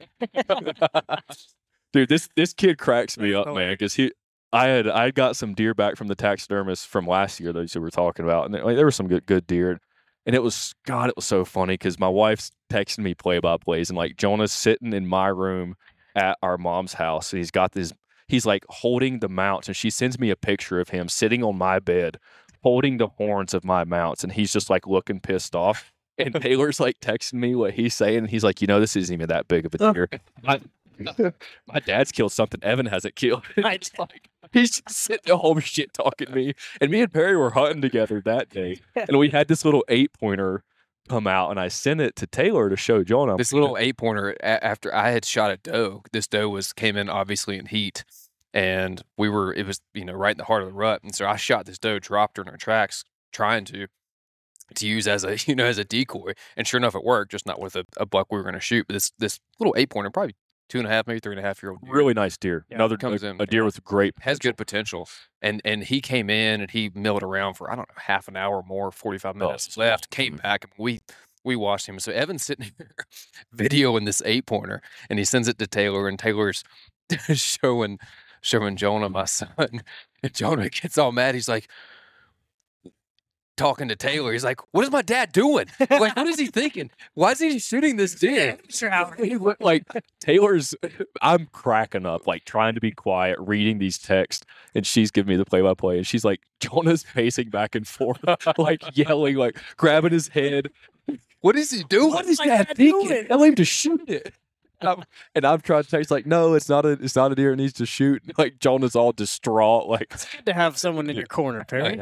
Dude, this this kid cracks me up, oh. man. Because he, I had I got some deer back from the taxidermist from last year. Those we were talking about, and there, like, there were some good good deer. And it was God, it was so funny because my wife's texting me play by plays, and like Jonah's sitting in my room at our mom's house, and he's got this. He's like holding the mounts, and she sends me a picture of him sitting on my bed, holding the horns of my mounts, and he's just like looking pissed off. And Taylor's like texting me what he's saying, and he's like, "You know, this isn't even that big of a deer. My, my dad's killed something Evan hasn't killed." It's like he's just sitting at home shit talking to me. And me and Perry were hunting together that day, and we had this little eight pointer come out, and I sent it to Taylor to show Jonah. this little eight pointer a- after I had shot a doe. This doe was came in obviously in heat, and we were it was you know right in the heart of the rut, and so I shot this doe, dropped her in her tracks, trying to to use as a you know as a decoy, and sure enough it worked, just not with a, a buck we were going to shoot, but this this little eight pointer, probably two and a half, maybe three and a half year old, deer, really nice deer. Yeah, Another comes a, in, a deer with great has good potential, and and he came in and he milled around for I don't know half an hour more, forty five oh, minutes it's left, came mm-hmm. back, and we we watched him. So Evan's sitting here videoing this eight pointer, and he sends it to Taylor, and Taylor's showing showing Jonah my son, and Jonah gets all mad. He's like. Talking to Taylor, he's like, "What is my dad doing? Like, what is he thinking? Why is he shooting this deer?" He looked like Taylor's. I'm cracking up, like trying to be quiet, reading these texts, and she's giving me the play-by-play, and she's like, Jonah's pacing back and forth, like yelling, like grabbing his head. What is he doing? What is my that dad thinking? doing? Tell him to shoot it. And I'm, and I'm trying to text like, no, it's not a, it's not a deer. It needs to shoot. Like Jonah's all distraught. Like, it's Good to have someone in your corner, oh, Perry.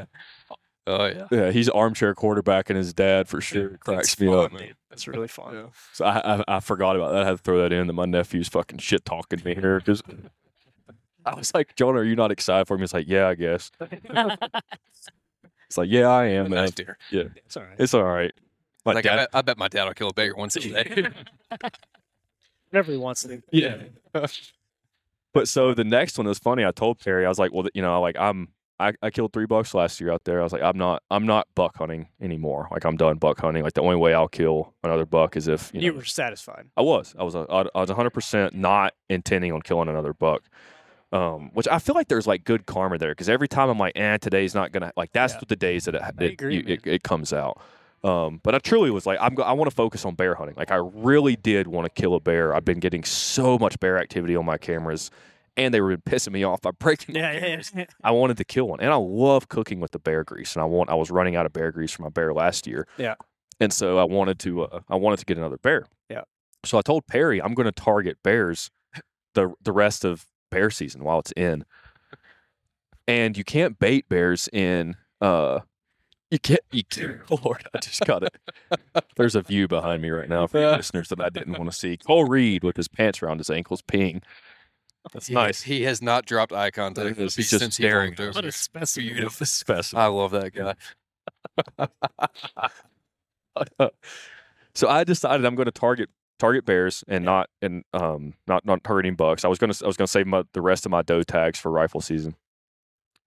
Yeah. Oh yeah. yeah, he's armchair quarterback and his dad for sure. Cracks me fun, up, man. dude. That's really fun. So I, I I forgot about that. I had to throw that in. That my nephew's fucking shit talking me here because I was like, Jonah, are you not excited for me? He's like, yeah, I guess. It's like, yeah, I am, man. Nice deer. It's all right. It's all right. My Like I bet, I bet my dad will kill a bear once a day. Whatever he wants to yeah. but so the next one was funny. I told Perry, I was like, well, you know, like I'm. I, I killed three bucks last year out there. I was like, I'm not, I'm not buck hunting anymore. Like I'm done buck hunting. Like the only way I'll kill another buck is if you, You were satisfied. I was. I was. a- I was 100 percent not intending on killing another buck. Um, which I feel like there's like good karma there because every time I'm like, eh, today's not gonna like. That's Yeah. the days that it it, agree, you- it, it comes out. Um, but I truly was like, I'm. go- I want to focus on bear hunting. Like I really did want to kill a bear. I've been getting so much bear activity on my cameras, and they were pissing me off by breaking. Yeah, yeah, yeah. I wanted to kill one, and I love cooking with the bear grease. And I want. I was running out of bear grease for my bear last year. Yeah. And so I wanted to. Uh, I wanted to get another bear. Yeah. So I told Perry I'm going to target bears the the rest of bear season while it's in. And you can't bait bears in uh you can't you can't, oh Lord, I just got it. There's a view behind me right now for listeners that I didn't want to see. Cole Reed with his pants around his ankles peeing. That's He- nice. He has not dropped eye contact He's since just he staring walked at over. What a specimen. Beautiful. Specimen. I love that guy. so I decided I'm going to target target bears and not and um not not targeting bucks. I was going to I was going to save my, the rest of my doe tags for rifle season.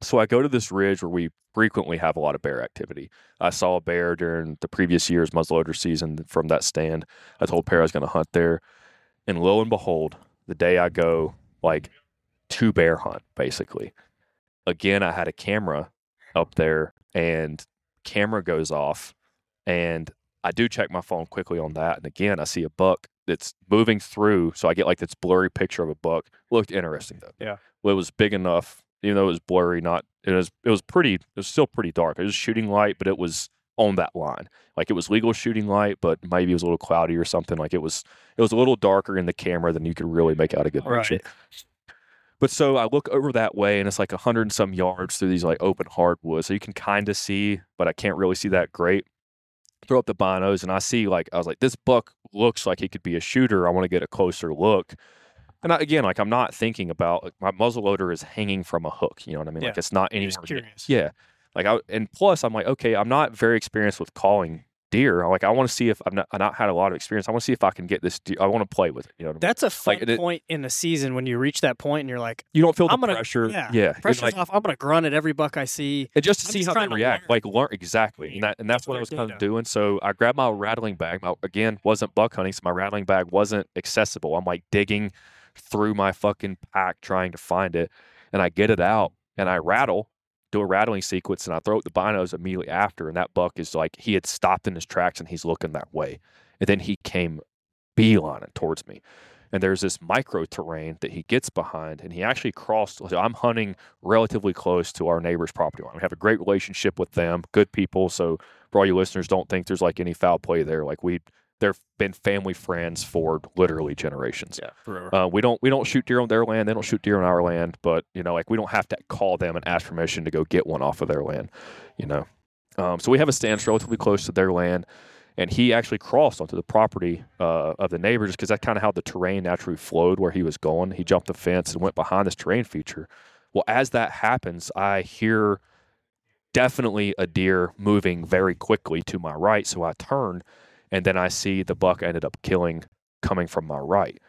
So I go to this ridge where we frequently have a lot of bear activity. I saw a bear during the previous year's muzzleloader season from that stand. I told Perry I was going to hunt there, and lo and behold, the day I go, like to bear hunt basically. Again, I had a camera up there, and camera goes off, and I do check my phone quickly on that, and again, I see a buck that's moving through. So I get like this blurry picture of a buck. Looked interesting though. Yeah. Well, it was big enough, even though it was blurry. Not it was it was pretty. It was still pretty dark. It was shooting light, but it was on that line. Like it was legal shooting light, but maybe it was a little cloudy or something. Like it was it was a little darker in the camera than you could really make out a good Right. picture. But so I look over that way, and it's like a hundred and some yards through these like open hardwoods, so you can kind of see, but I can't really see that great. Throw up the binos, and I see like I was like, this buck looks like he could be a shooter. I want to get a closer look. And I, again, like I'm not thinking about like, my muzzle loader is hanging from a hook. You know what I mean? Like it's not anywhere. just curious. Yeah. Like I and plus I'm like, okay, I'm not very experienced with calling deer. I'm like I want to see if I've not, I've not had a lot of experience. I want to see if I can get this deer. I want to play with it. You know what I mean? That's a fun Like, it- point in the season when you reach that point and you're like, You don't feel the I'm gonna- pressure. yeah, Yeah. Pressure's like, off. I'm gonna grunt at every buck I see. and just to I'm see just how they react, learn. like learn exactly, and that and that's what I was kind of doing. So I grabbed my rattling bag. My, again, wasn't buck hunting, so my rattling bag wasn't accessible. I'm like digging through my fucking pack trying to find it, and I get it out and I rattle, do a rattling sequence, and I throw up the binos immediately after, and that buck is like he had stopped in his tracks and he's looking that way, and then he came beelining towards me. And there's this micro terrain that he gets behind, and he actually crossed. I'm hunting relatively close to our neighbor's property line. We have a great relationship with them, good people. So for all you listeners, don't think there's like any foul play there. Like we, they've been family friends for literally generations. Yeah, forever. Uh, we don't we don't shoot deer on their land. They don't shoot deer on our land. But you know, like we don't have to call them and ask permission to go get one off of their land. You know, um, so we have a stance relatively close to their land, and he actually crossed onto the property uh, of the neighbors because that's kind of how the terrain naturally flowed where he was going. He jumped the fence and went behind this terrain feature. Well, as that happens, I hear definitely a deer moving very quickly to my right. So I turn, and then I see the buck I ended up killing coming from my right.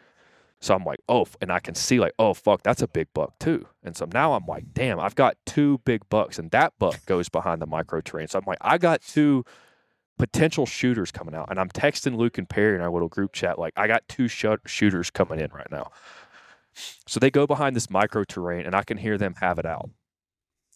So I'm like, oh, and I can see like, oh fuck, that's a big buck too. And so now I'm like, damn, I've got two big bucks, and that buck goes behind the micro terrain. So I'm like, I got two potential shooters coming out, and I'm texting Luke and Perry in our little group chat like, I got two shot- shooters coming in right now. So they go behind this micro terrain, and I can hear them have it out.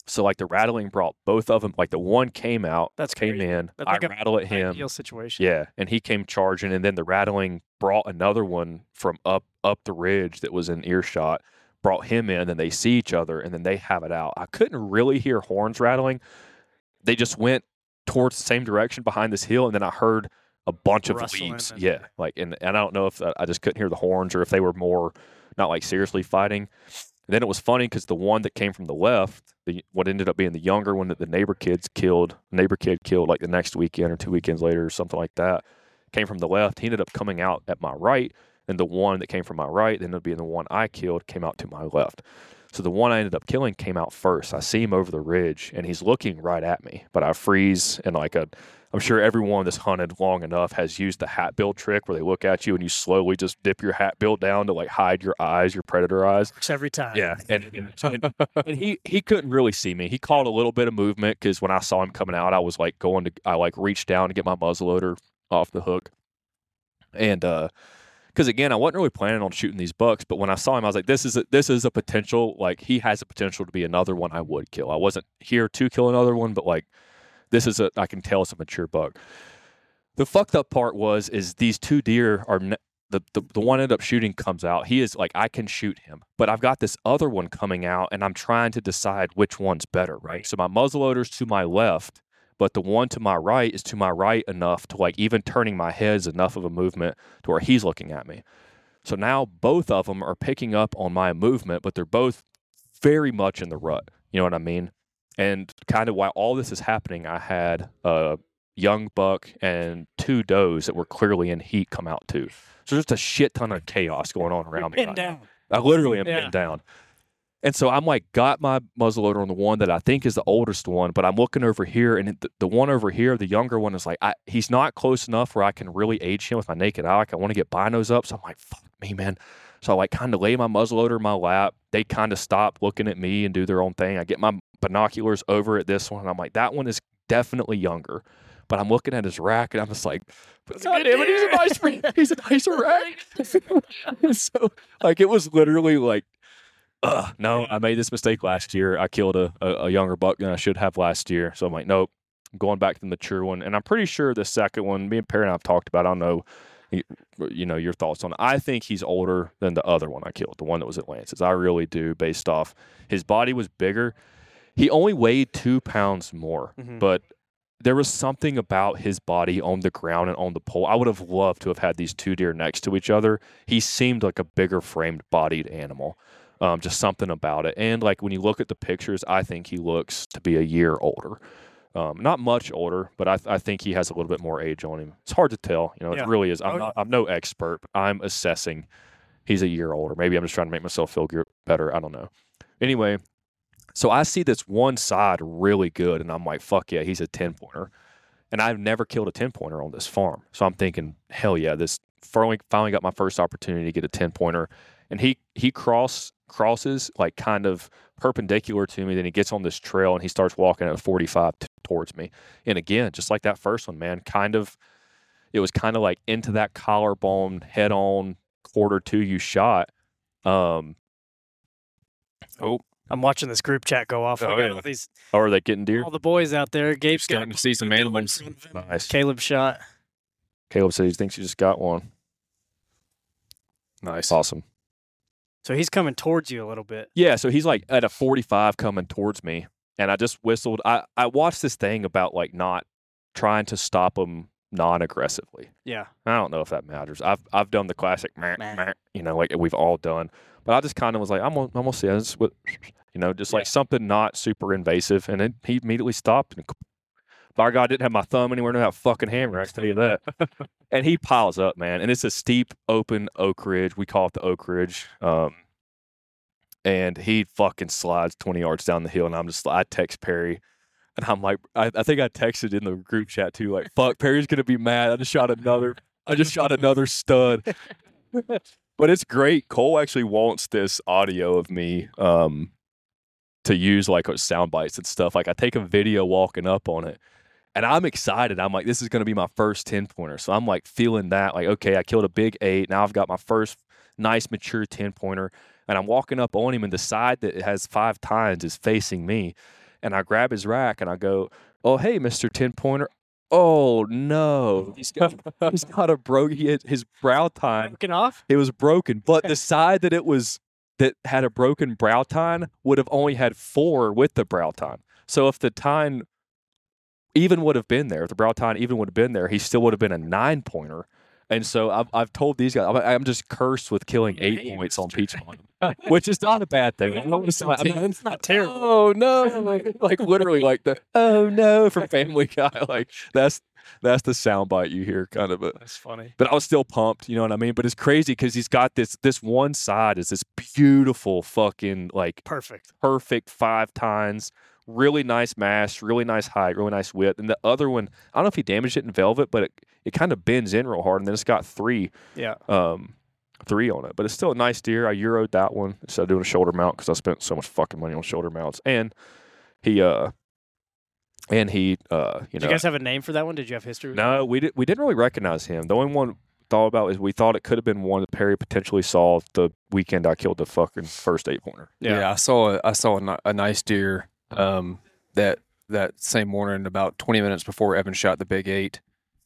So like the rattling brought both of them. Like the one came out, That's came crazy. in. That's I like rattle at him. Ideal situation. Yeah, and he came charging, and then the rattling brought another one from up up the ridge that was in earshot. Brought him in, and then they see each other, and then they have it out. I couldn't really hear horns rattling. They just went towards the same direction behind this hill, and then I heard a bunch of leaves. and- Yeah, like and, and I don't know if uh, I just couldn't hear the horns or if they were more not like seriously fighting. And then it was funny because the one that came from the left, the what ended up being the younger one that the neighbor kids killed, neighbor kid killed like the next weekend or two weekends later or something like that, came from the left. He ended up coming out at my right, and the one that came from my right, ended up being the one I killed, came out to my left. So the one I ended up killing came out first. I see him over the ridge, and he's looking right at me. But I freeze, and like a, I'm sure everyone that's hunted long enough has used the hat bill trick where they look at you and you slowly just dip your hat bill down to like hide your eyes, your predator eyes. Works every time. Yeah, and, and, and he he couldn't really see me. He caught a little bit of movement because when I saw him coming out, I was like going to I like reached down to get my muzzleloader off the hook, and uh, because again, I wasn't really planning on shooting these bucks, but when I saw him, I was like, this is a, this is a potential like he has a potential to be another one I would kill. I wasn't here to kill another one, but like this is a I can tell it's a mature buck. The fucked up part was is these two deer are ne- the, the the one I ended up shooting comes out. He is like I can shoot him, but I've got this other one coming out, and I'm trying to decide which one's better, right? So my muzzleloader's to my left, but the one to my right is to my right enough to like even turning my head is enough of a movement to where he's looking at me. So now both of them are picking up on my movement, but they're both very much in the rut. You know what I mean? And kind of while all this is happening, I had a young buck and two does that were clearly in heat come out too. So just a shit ton of chaos going on around me. Pinned right now. I literally am Yeah. pinned down. And so I'm like, got my muzzleloader on the one that I think is the oldest one, but I'm looking over here, and the, the one over here, the younger one, is like, I, he's not close enough where I can really age him with my naked eye. Like, I want to get binos up. So I'm like, fuck me, man. So I like kind of lay my muzzleloader in my lap. They kind of stop looking at me and do their own thing. I get my binoculars over at this one, and I'm like, that one is definitely younger. But I'm looking at his rack, and I'm just like, God damn it, he's a nice, he's a nicer rack. So, like, it was literally like, Ugh, no, I made this mistake last year. I killed a, a, a younger buck than I should have last year. So I'm like, nope, I'm going back to the mature one. And I'm pretty sure the second one, me and Perry and I have talked about. I don't know, you know, your thoughts on. it. I think he's older than the other one I killed, the one that was at Lance's. I really do, based off his body was bigger. He only weighed two pounds more, Mhm. but there was something about his body on the ground and on the pole. I would have loved to have had these two deer next to each other. He seemed like a bigger framed bodied animal. Um, just something about it. And like when you look at the pictures, I think he looks to be a year older. Um, not much older, but I, th- I think he has a little bit more age on him. It's hard to tell. You know, Yeah. it really is. I'm, Oh, not, I'm no expert, but I'm assessing he's a year older. Maybe I'm just trying to make myself feel good, better. I don't know. Anyway, so I see this one side really good, and I'm like, fuck yeah, he's a 10 pointer. And I've never killed a 10 pointer on this farm. So I'm thinking, hell yeah, this finally, finally got my first opportunity to get a 10 pointer. And he, he cross crosses like kind of perpendicular to me. Then he gets on this trail and he starts walking at 45 t- towards me. And again, just like that first one, man, kind of, it was kind of like into that collarbone, head on, quarter two you shot. Um, Oh, I'm watching this group chat go off. Oh, got yeah. all these or are they getting deer? all the boys out there. Gabe's got starting to see some animals. Nice. Caleb shot. Caleb said he thinks he just got one. Nice. Awesome. So he's coming towards you a little bit. Yeah, so he's like at a 45 coming towards me, and I just whistled. I, I watched this thing about like not trying to stop him non aggressively. Yeah. I don't know if that matters. I've I've done the classic, meh, Meh. you know, like we've all done. But I just kind of was like, I'm gonna, I'm gonna see this with, you know, just like something not super invasive, and then he immediately stopped and. God, I didn't have my thumb anywhere near that fucking hammer. I can tell you that. and he piles up, man. And it's a steep, open oak ridge. We call it the oak ridge. Um, and he fucking slides 20 yards down the hill. And I'm just, I text Perry. And I'm like, I, I think I texted in the group chat too, like, fuck, Perry's going to be mad. I just shot another, I just shot another stud. but it's great. Cole actually wants this audio of me um, to use like sound bites and stuff. Like I take a video walking up on it. And I'm excited. I'm like, this is going to be my first 10 pointer. So I'm like feeling that, like, okay, I killed a big eight. Now I've got my first nice, mature 10 pointer. And I'm walking up on him, and the side that has five tines is facing me. And I grab his rack and I go, oh, hey, Mr. 10 pointer. Oh, no. He's got, he's got a broke, his brow tine Broken off? it was broken, but the side that it was that had a broken brow tine would have only had four with the brow tine. So if the tine even would have been there, if the brow tine even would have been there, he still would have been a nine pointer. And so I've, I've told these guys, I'm, I'm just cursed with killing eight points on Mr. Peach Bottom, which is not a bad thing. I don't want to say, I'm not- It's not terrible. Oh no! Like, like literally, like the oh no from Family Guy. Like that's that's the soundbite you hear, kind of. But That's funny. but I was still pumped, you know what I mean? But it's crazy because he's got this this one side is this beautiful fucking like Perfect. perfect five tines, really nice mass, really nice height, really nice width. And the other one, I don't know if he damaged it in velvet, but it, it kind of bends in real hard, and then it's got three Yeah. um three on it. But it's still a nice deer. I euroed that one instead of doing a shoulder mount because I spent so much fucking money on shoulder mounts. And he uh and he uh you Did know you guys have a name for that one? Did you have history? with no, we did we didn't really recognize him. The only one thought about is we thought it could have been one that Perry potentially saw the weekend I killed the fucking first eight pointer. Yeah. yeah, I saw a, I saw a, a nice deer um, that that same morning, about 20 minutes before Evan shot the big eight.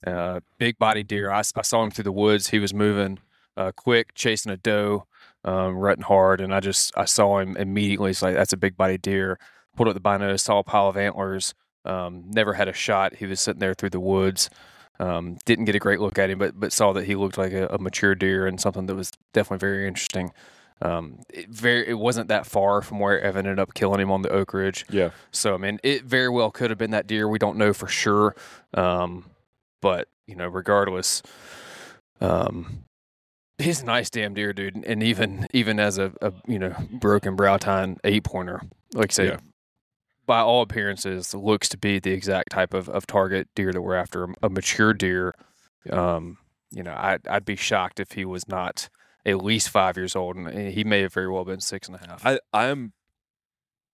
Uh, big body deer. I, I, saw him through the woods. He was moving uh, quick, chasing a doe, um, rutting hard, and I just I saw him immediately. It's like that's a big body deer. Pulled up the bino, saw a pile of antlers. Um, never had a shot. He was sitting there through the woods. Um, didn't get a great look at him, but but saw that he looked like a, a mature deer and something that was definitely very interesting. Um, it very it wasn't that far from where Evan ended up killing him on the Oak Ridge. Yeah. So I mean, it very well could have been that deer. We don't know for sure. Um, but you know, regardless, um, he's a nice damn deer, dude. And even even as a, a you know broken brow tine eight pointer, like I say, Yeah. by all appearances, looks to be the exact type of, of target deer that we're after. A mature deer. Um, you know, I'd I'd be shocked if he was not at least five years old, and he may have very well been six and a half. I, I'm,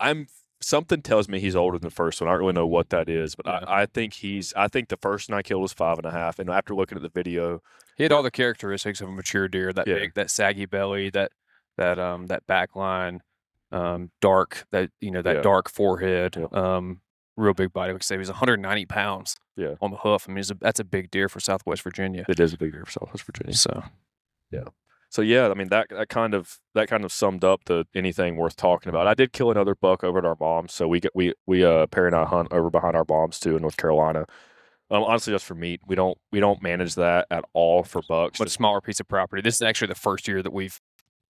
I'm. Something tells me he's older than the first one. I don't really know what that is, but Yeah. I, I think he's. I think the first one I killed was five and a half, and after looking at the video, He had all the characteristics of a mature deer. That Yeah. big, that saggy belly, that that um that back line, um dark that you know that Yeah. dark forehead, um real big body. Like I say, he was 190 pounds. Yeah. on the hoof. I mean, a, that's a big deer for Southwest Virginia. it is a big deer for Southwest Virginia. So So yeah, I mean that that kind of that kind of summed up the anything worth talking about. I did kill another buck over at our mom's, so we get we we uh Perry and I hunt over behind our moms too in North Carolina. Um, honestly, just for meat, we don't we don't manage that at all for bucks. but a smaller piece of property. This is actually the first year that we've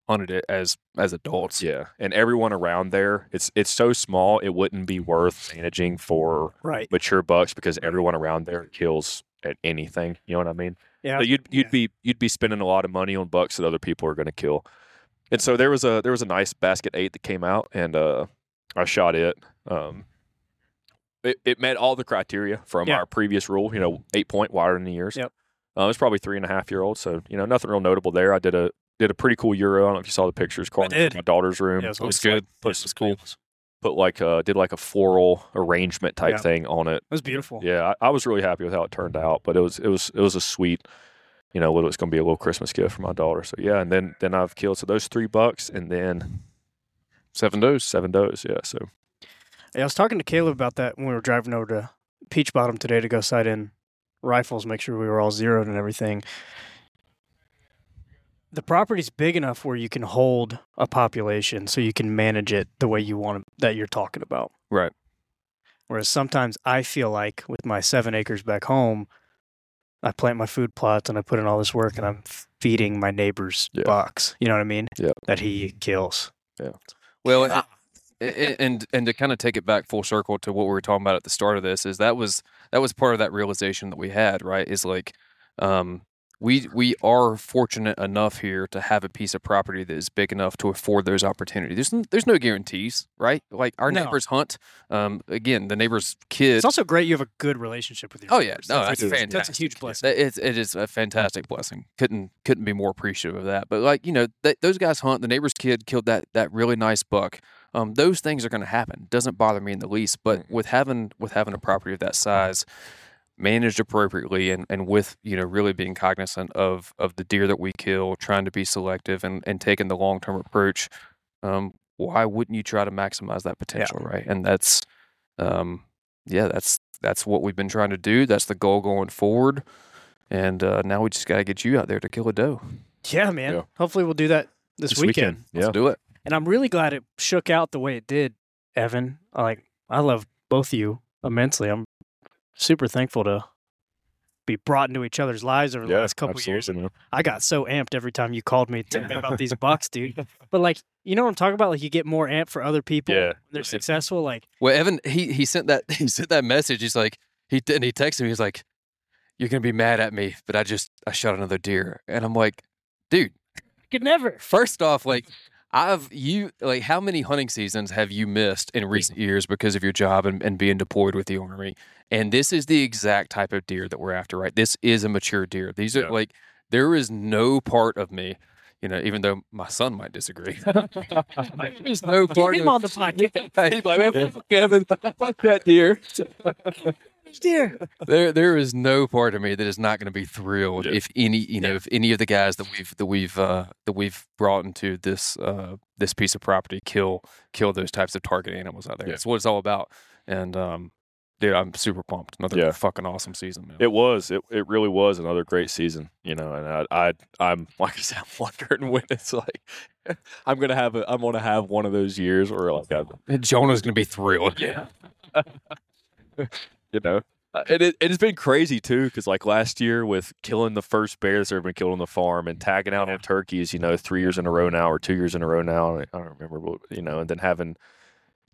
hunted it as as adults. yeah, and everyone around there, it's it's so small, it wouldn't be worth managing for Right. mature bucks because everyone around there kills at anything. You know what I mean? Yeah. So you'd you'd yeah. be you'd be spending a lot of money on bucks that other people are going to kill. And so there was a there was a nice basket eight that came out, and uh, I shot it. Um, it, it met all the criteria from Yeah. our previous rule. You know, eight point wider than the years. Yep. Uh, it was probably three and a half year old, so you know nothing real notable there. I did a did a pretty cool euro. I don't know if you saw the pictures. Carl, did. My daughter's room. Yeah, it was It was good. Put, It was cool. Put like uh did like a floral arrangement type Yeah. thing on it. It was beautiful. Yeah, I, I was really happy with how it turned out, but it was it was it was a sweet, you know, little it's going to be a little Christmas gift for my daughter. So yeah, and then then I've killed so those three bucks and then Seven does. seven does. Yeah, so Yeah, I was talking to Caleb about that when we were driving over to Peach Bottom today to go sight in rifles, make sure we were all zeroed and everything. The property's big enough where you can hold a population, so you can manage it the way you want to, that you're talking about. Right. Whereas sometimes I feel like with my seven acres back home, I plant my food plots and I put in all this work and I'm feeding my neighbor's Yeah. bucks. You know what I mean? Yeah. That he kills. Yeah. Well, a- a- and and to kind of take it back full circle to what we were talking about at the start of this is that was that was part of that realization that we had, right? Is like um we we are fortunate enough here to have a piece of property that is big enough to afford those opportunities. There's n- there's no guarantees, right? Like our No. neighbors hunt. Um, again, the neighbor's kid. It's also great you have a good relationship with your Oh yeah, neighbors. no, that's That's a- fantastic. That's a huge blessing. It's it is a fantastic blessing. Couldn't couldn't be more appreciative of that. But like you know, th- those guys hunt. The neighbor's kid killed that that really nice buck. Um, those things are going to happen. Doesn't bother me in the least. But with having with having a property of that size, managed appropriately, and, and with you know really being cognizant of of the deer that we kill, trying to be selective and and taking the long term approach. Um, why wouldn't you try to maximize that potential, right? And that's, um, yeah, that's that's what we've been trying to do. That's the goal going forward. And uh, now we just got to get you out there to kill a doe. Yeah, man. Yeah. Hopefully we'll do that this, weekend. Yeah, Let's do it. And I'm really glad it shook out the way it did, Evan. Like I love both of you immensely. I'm super thankful to be brought into each other's lives over the yeah, last couple years. absolutely, man. I got so amped every time you called me to me about these bucks, dude. But like, you know what I'm talking about? Like you get more amped for other people. Yeah, when they're successful. Like Well, Evan, he he sent that he sent that message. He's like he and he texted me. He's like, "You're gonna be mad at me, but I just I shot another deer." And I'm like, "Dude, I could never. first off, like." I've you like how many hunting seasons have you missed in recent years because of your job and, and being deployed with the army? And this is the exact type of deer that we're after, right? This is a mature deer. These are Yeah. like there is no part of me, you know, even though my son might disagree. There's no Get part him of on the podcast. He's like, fuck Kevin, fuck that deer. Dear. There, there is no part of me that is not going to be thrilled Yeah. if any, you know, if any of the guys that we've that we've uh, that we've brought into this uh, this piece of property kill kill those types of target animals out there. Yeah. That's what it's all about. And um, dude, I'm super pumped. Another Yeah. fucking awesome season, man. It was. It, it really was another great season, you know. And I, I, I'm like I said, I'm wondering when it's like I'm gonna have a, I'm gonna have one of those years where like I, Jonah's going to be thrilled. Yeah. you know, Uh, and it, it's been crazy too, because like last year with killing the first bears that have been killed on the farm and tagging out on turkeys, you know, three years in a row now or two years in a row now. I don't remember, what, you know, and then having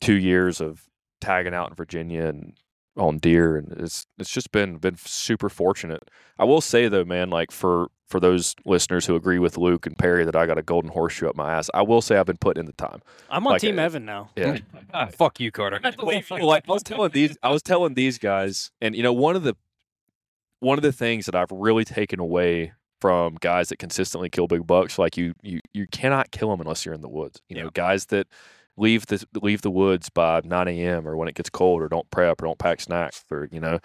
two years of tagging out in Virginia and on deer, and it's it's just been been super fortunate. I will say though, man, like for for those listeners who agree with Luke and Perry that I got a golden horseshoe up my ass, I will say I've been putting in the time. I'm on Like, Team uh, Evan now. Yeah. Ah, fuck you, Carter. well, like I was telling these, I was telling these guys, and you know, one of the one of the things that I've really taken away from guys that consistently kill big bucks, like you, you, you cannot kill them unless you're in the woods. You know, Yeah. guys that leave the leave the woods by 9 a.m. or when it gets cold, or don't prep, or don't pack snacks, or you know,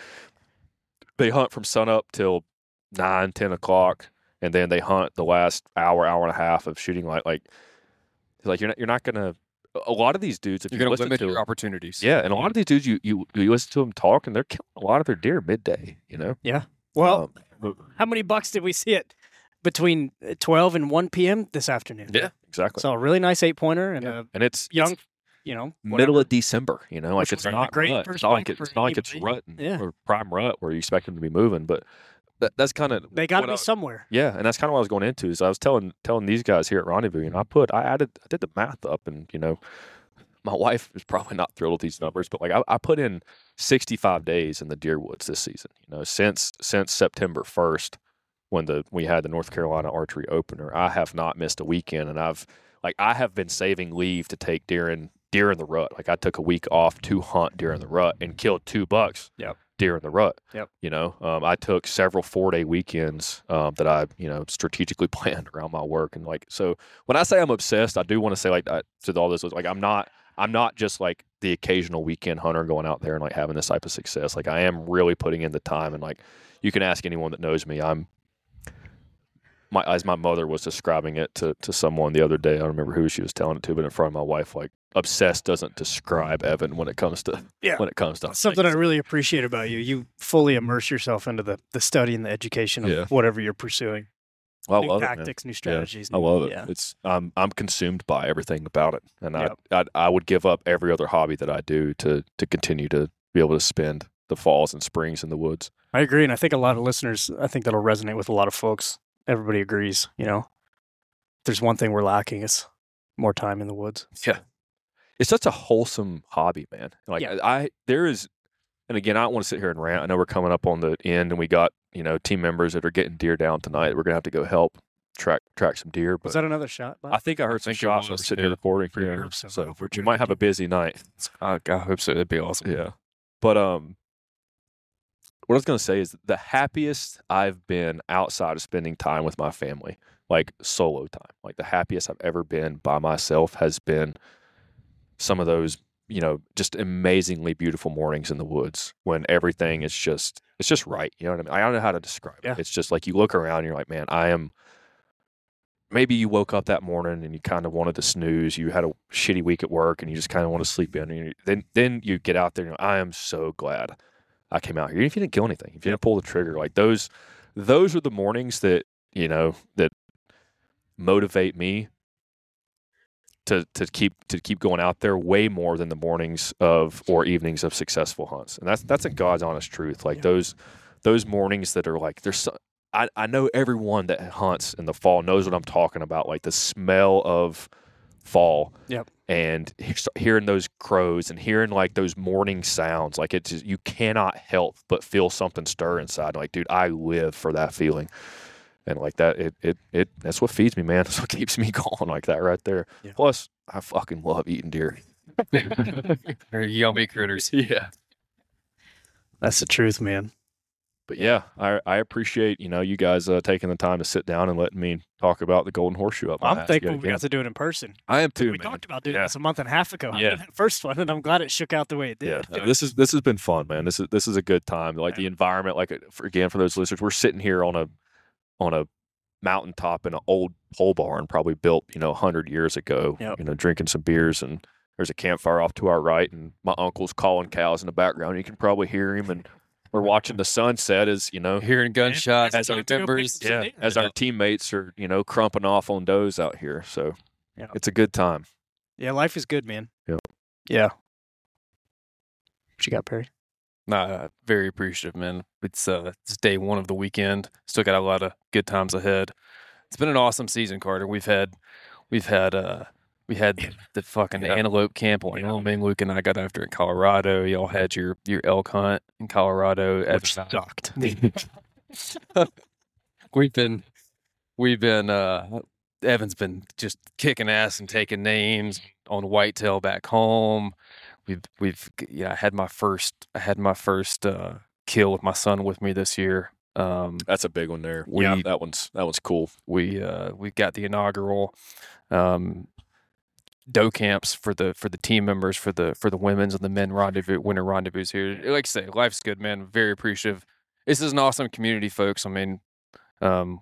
they hunt from sunup till nine, 10 o'clock, and then they hunt the last hour, hour and a half of shooting light. Like, like you're not you're not gonna. A lot of these dudes, if You're you going to listen limit to your them- opportunities. yeah, and a lot of these dudes, you you, you listen to them talk, and they're killing a lot of their deer midday. You know, Yeah. Well, Um, how many bucks did we see it between uh, 12 and 1 p.m. this afternoon? yeah, exactly. So a really nice eight pointer and a and it's young, it's you know, middle of December. You know, like Which it's was not great rut. It's not like it, it's not like it's rut and, Yeah. or prime rut where you expect them to be moving, but that, that's kind of They got to be somewhere. Yeah, and that's kind of what I was going into. Is I was telling telling these guys here at Rendezvous, you know, I put I added I did the math up, and you know, my wife is probably not thrilled with these numbers, but like I, I put in 65 days in the deer woods this season. You know, since since September 1st, when the we had the North Carolina archery opener, I have not missed a weekend, and I've like I have been saving leave to take deer in deer in the rut. Like I took a week off to hunt deer in the rut and killed two bucks. Yep. Deer in the rut. Yep. You know, um, I took several four day weekends um, that I, you know, strategically planned around my work. And like, so when I say I'm obsessed, I do want to say like I, to all this, was like I'm not, I'm not just like the occasional weekend hunter going out there and like having this type of success. Like I am really putting in the time and like you can ask anyone that knows me. I'm my as my mother was describing it to to someone the other day. I don't remember who she was telling it to, but in front of my wife, like obsessed doesn't describe Evan when it comes to Yeah. when it comes to That's something I really appreciate about you. You fully immerse yourself into the, the study and the education of Yeah. whatever you're pursuing. I new love it, tactics, new strategies. I new- love it. Yeah. It's I'm I'm consumed by everything about it, and Yep. I, I I would give up every other hobby that I do to to continue to be able to spend the falls and springs in the woods. I agree. And I think a lot of listeners, I think that'll resonate with a lot of folks. Everybody agrees, you know, if there's one thing we're lacking, it's more time in the woods. Yeah, it's such a wholesome hobby, man. Like Yeah. I there is, and again, I don't want to sit here and rant. I know we're coming up on the end, and we got you know team members that are getting deer down tonight. We're gonna have to go help track track some deer. But Was that another shot? Bob? I think I heard some think it shots when was, sitting here yeah. recording. Pretty Yeah. so. So If we're we might have a busy night. I, I hope so. That'd be awesome. Yeah. But um what I was gonna say is the happiest I've been outside of spending time with my family, like solo time. Like the happiest I've ever been by myself has been some of those, you know, just amazingly beautiful mornings in the woods when everything is just it's just right. You know what I mean? I don't know how to describe Yeah. it. It's just like you look around and you're like, man, I am maybe you woke up that morning and you kind of wanted to snooze. You had a shitty week at work and you just kind of want to sleep in. And you, then then you get out there and you're like, I am so glad I came out here. Even if you didn't kill anything, if you didn't pull the trigger, like those those are the mornings that you know that motivate me to to keep to keep going out there way more than the mornings of or evenings of successful hunts. And that's that's a God's honest truth. Like Yeah. those those mornings that are like there's so, I, I know everyone that hunts in the fall knows what I'm talking about. Like the smell of fall. Yep. And hearing those crows and hearing like those morning sounds, like it's just, you cannot help but feel something stir inside. Like, dude, I live for that feeling. And like that, it, it, it, that's what feeds me, man. That's what keeps me going like that right there. Yeah. Plus, I fucking love eating deer. They're yummy critters. Yeah. That's the truth, man. But yeah, I, I appreciate, you know, you guys uh, taking the time to sit down and letting me talk about the golden horseshoe up my I'm thankful we got to do it in person. I am too, we man. talked about doing Yeah. this a month and a half ago. Yeah. first one, and I'm glad it shook out the way it did. Yeah, uh, this is this has been fun, man. This is this is a good time. Like the environment, like for, again for those listeners, we're sitting here on a on a mountaintop in an old pole barn, probably built you know hundred years ago. Yep. You know, drinking some beers, and there's a campfire off to our right, and my uncle's calling cows in the background. You can probably hear him, and we're watching the sunset as you know. Hearing gunshots As as our members. Yeah, as our teammates are, you know, crumping off on does out here. So Yeah. it's a good time. Yeah, life is good, man. Yep. Yeah. What you got, Perry? Nah, very appreciative, man. It's uh, it's day one of the weekend. Still got a lot of good times ahead. It's been an awesome season, Carter. We've had, we've had, uh, we had the fucking Yeah. antelope camp on Wyoming. Luke and I got after in Colorado. Y'all had your your elk hunt in Colorado. Which Evan- sucked. we've been, we've been. uh Evan's been just kicking ass and taking names on whitetail back home. We've we've yeah. I had my first. I had my first uh, kill with my son with me this year. Um, That's a big one there. We- yeah, that one's that one's cool. we uh, we got the inaugural um, doe camps for the for the team members for the for the women's and the men rendezvous winter rendezvous here. Like I say, life's good, man. Very appreciative. This is an awesome community, folks. I mean, um,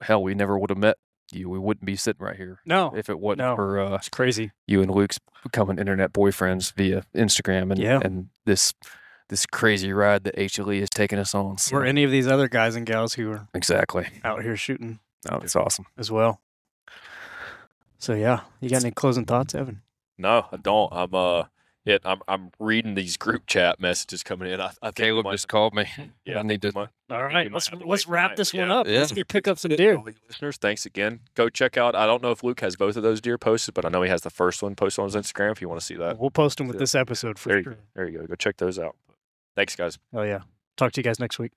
hell, we never would have met you. We wouldn't be sitting right here No, if it wasn't No. for uh, it's crazy. you and Luke's becoming internet boyfriends via Instagram and Yeah. and this this crazy ride that HLE has taken us on. So- Or any of these other guys and gals who are exactly. out here shooting No, it's awesome. as well. So yeah, you got any closing thoughts, Evan? No, I don't. I'm uh, it. I'm I'm reading these group chat messages coming in. I, I think Caleb might- just called me. Yeah, I need to. might- All right, right, let's let's wrap tonight. this one Yeah. up. Let's Yeah. go pick up some deer. Listeners, thanks again. Go check out. I don't know if Luke has both of those deer posted, but I know he has the first one posted on his Instagram. If you want to see that, We'll post them with Yeah. this episode for there you sure. go. There you go. Go check those out. Thanks, guys. Oh yeah. Talk to you guys next week.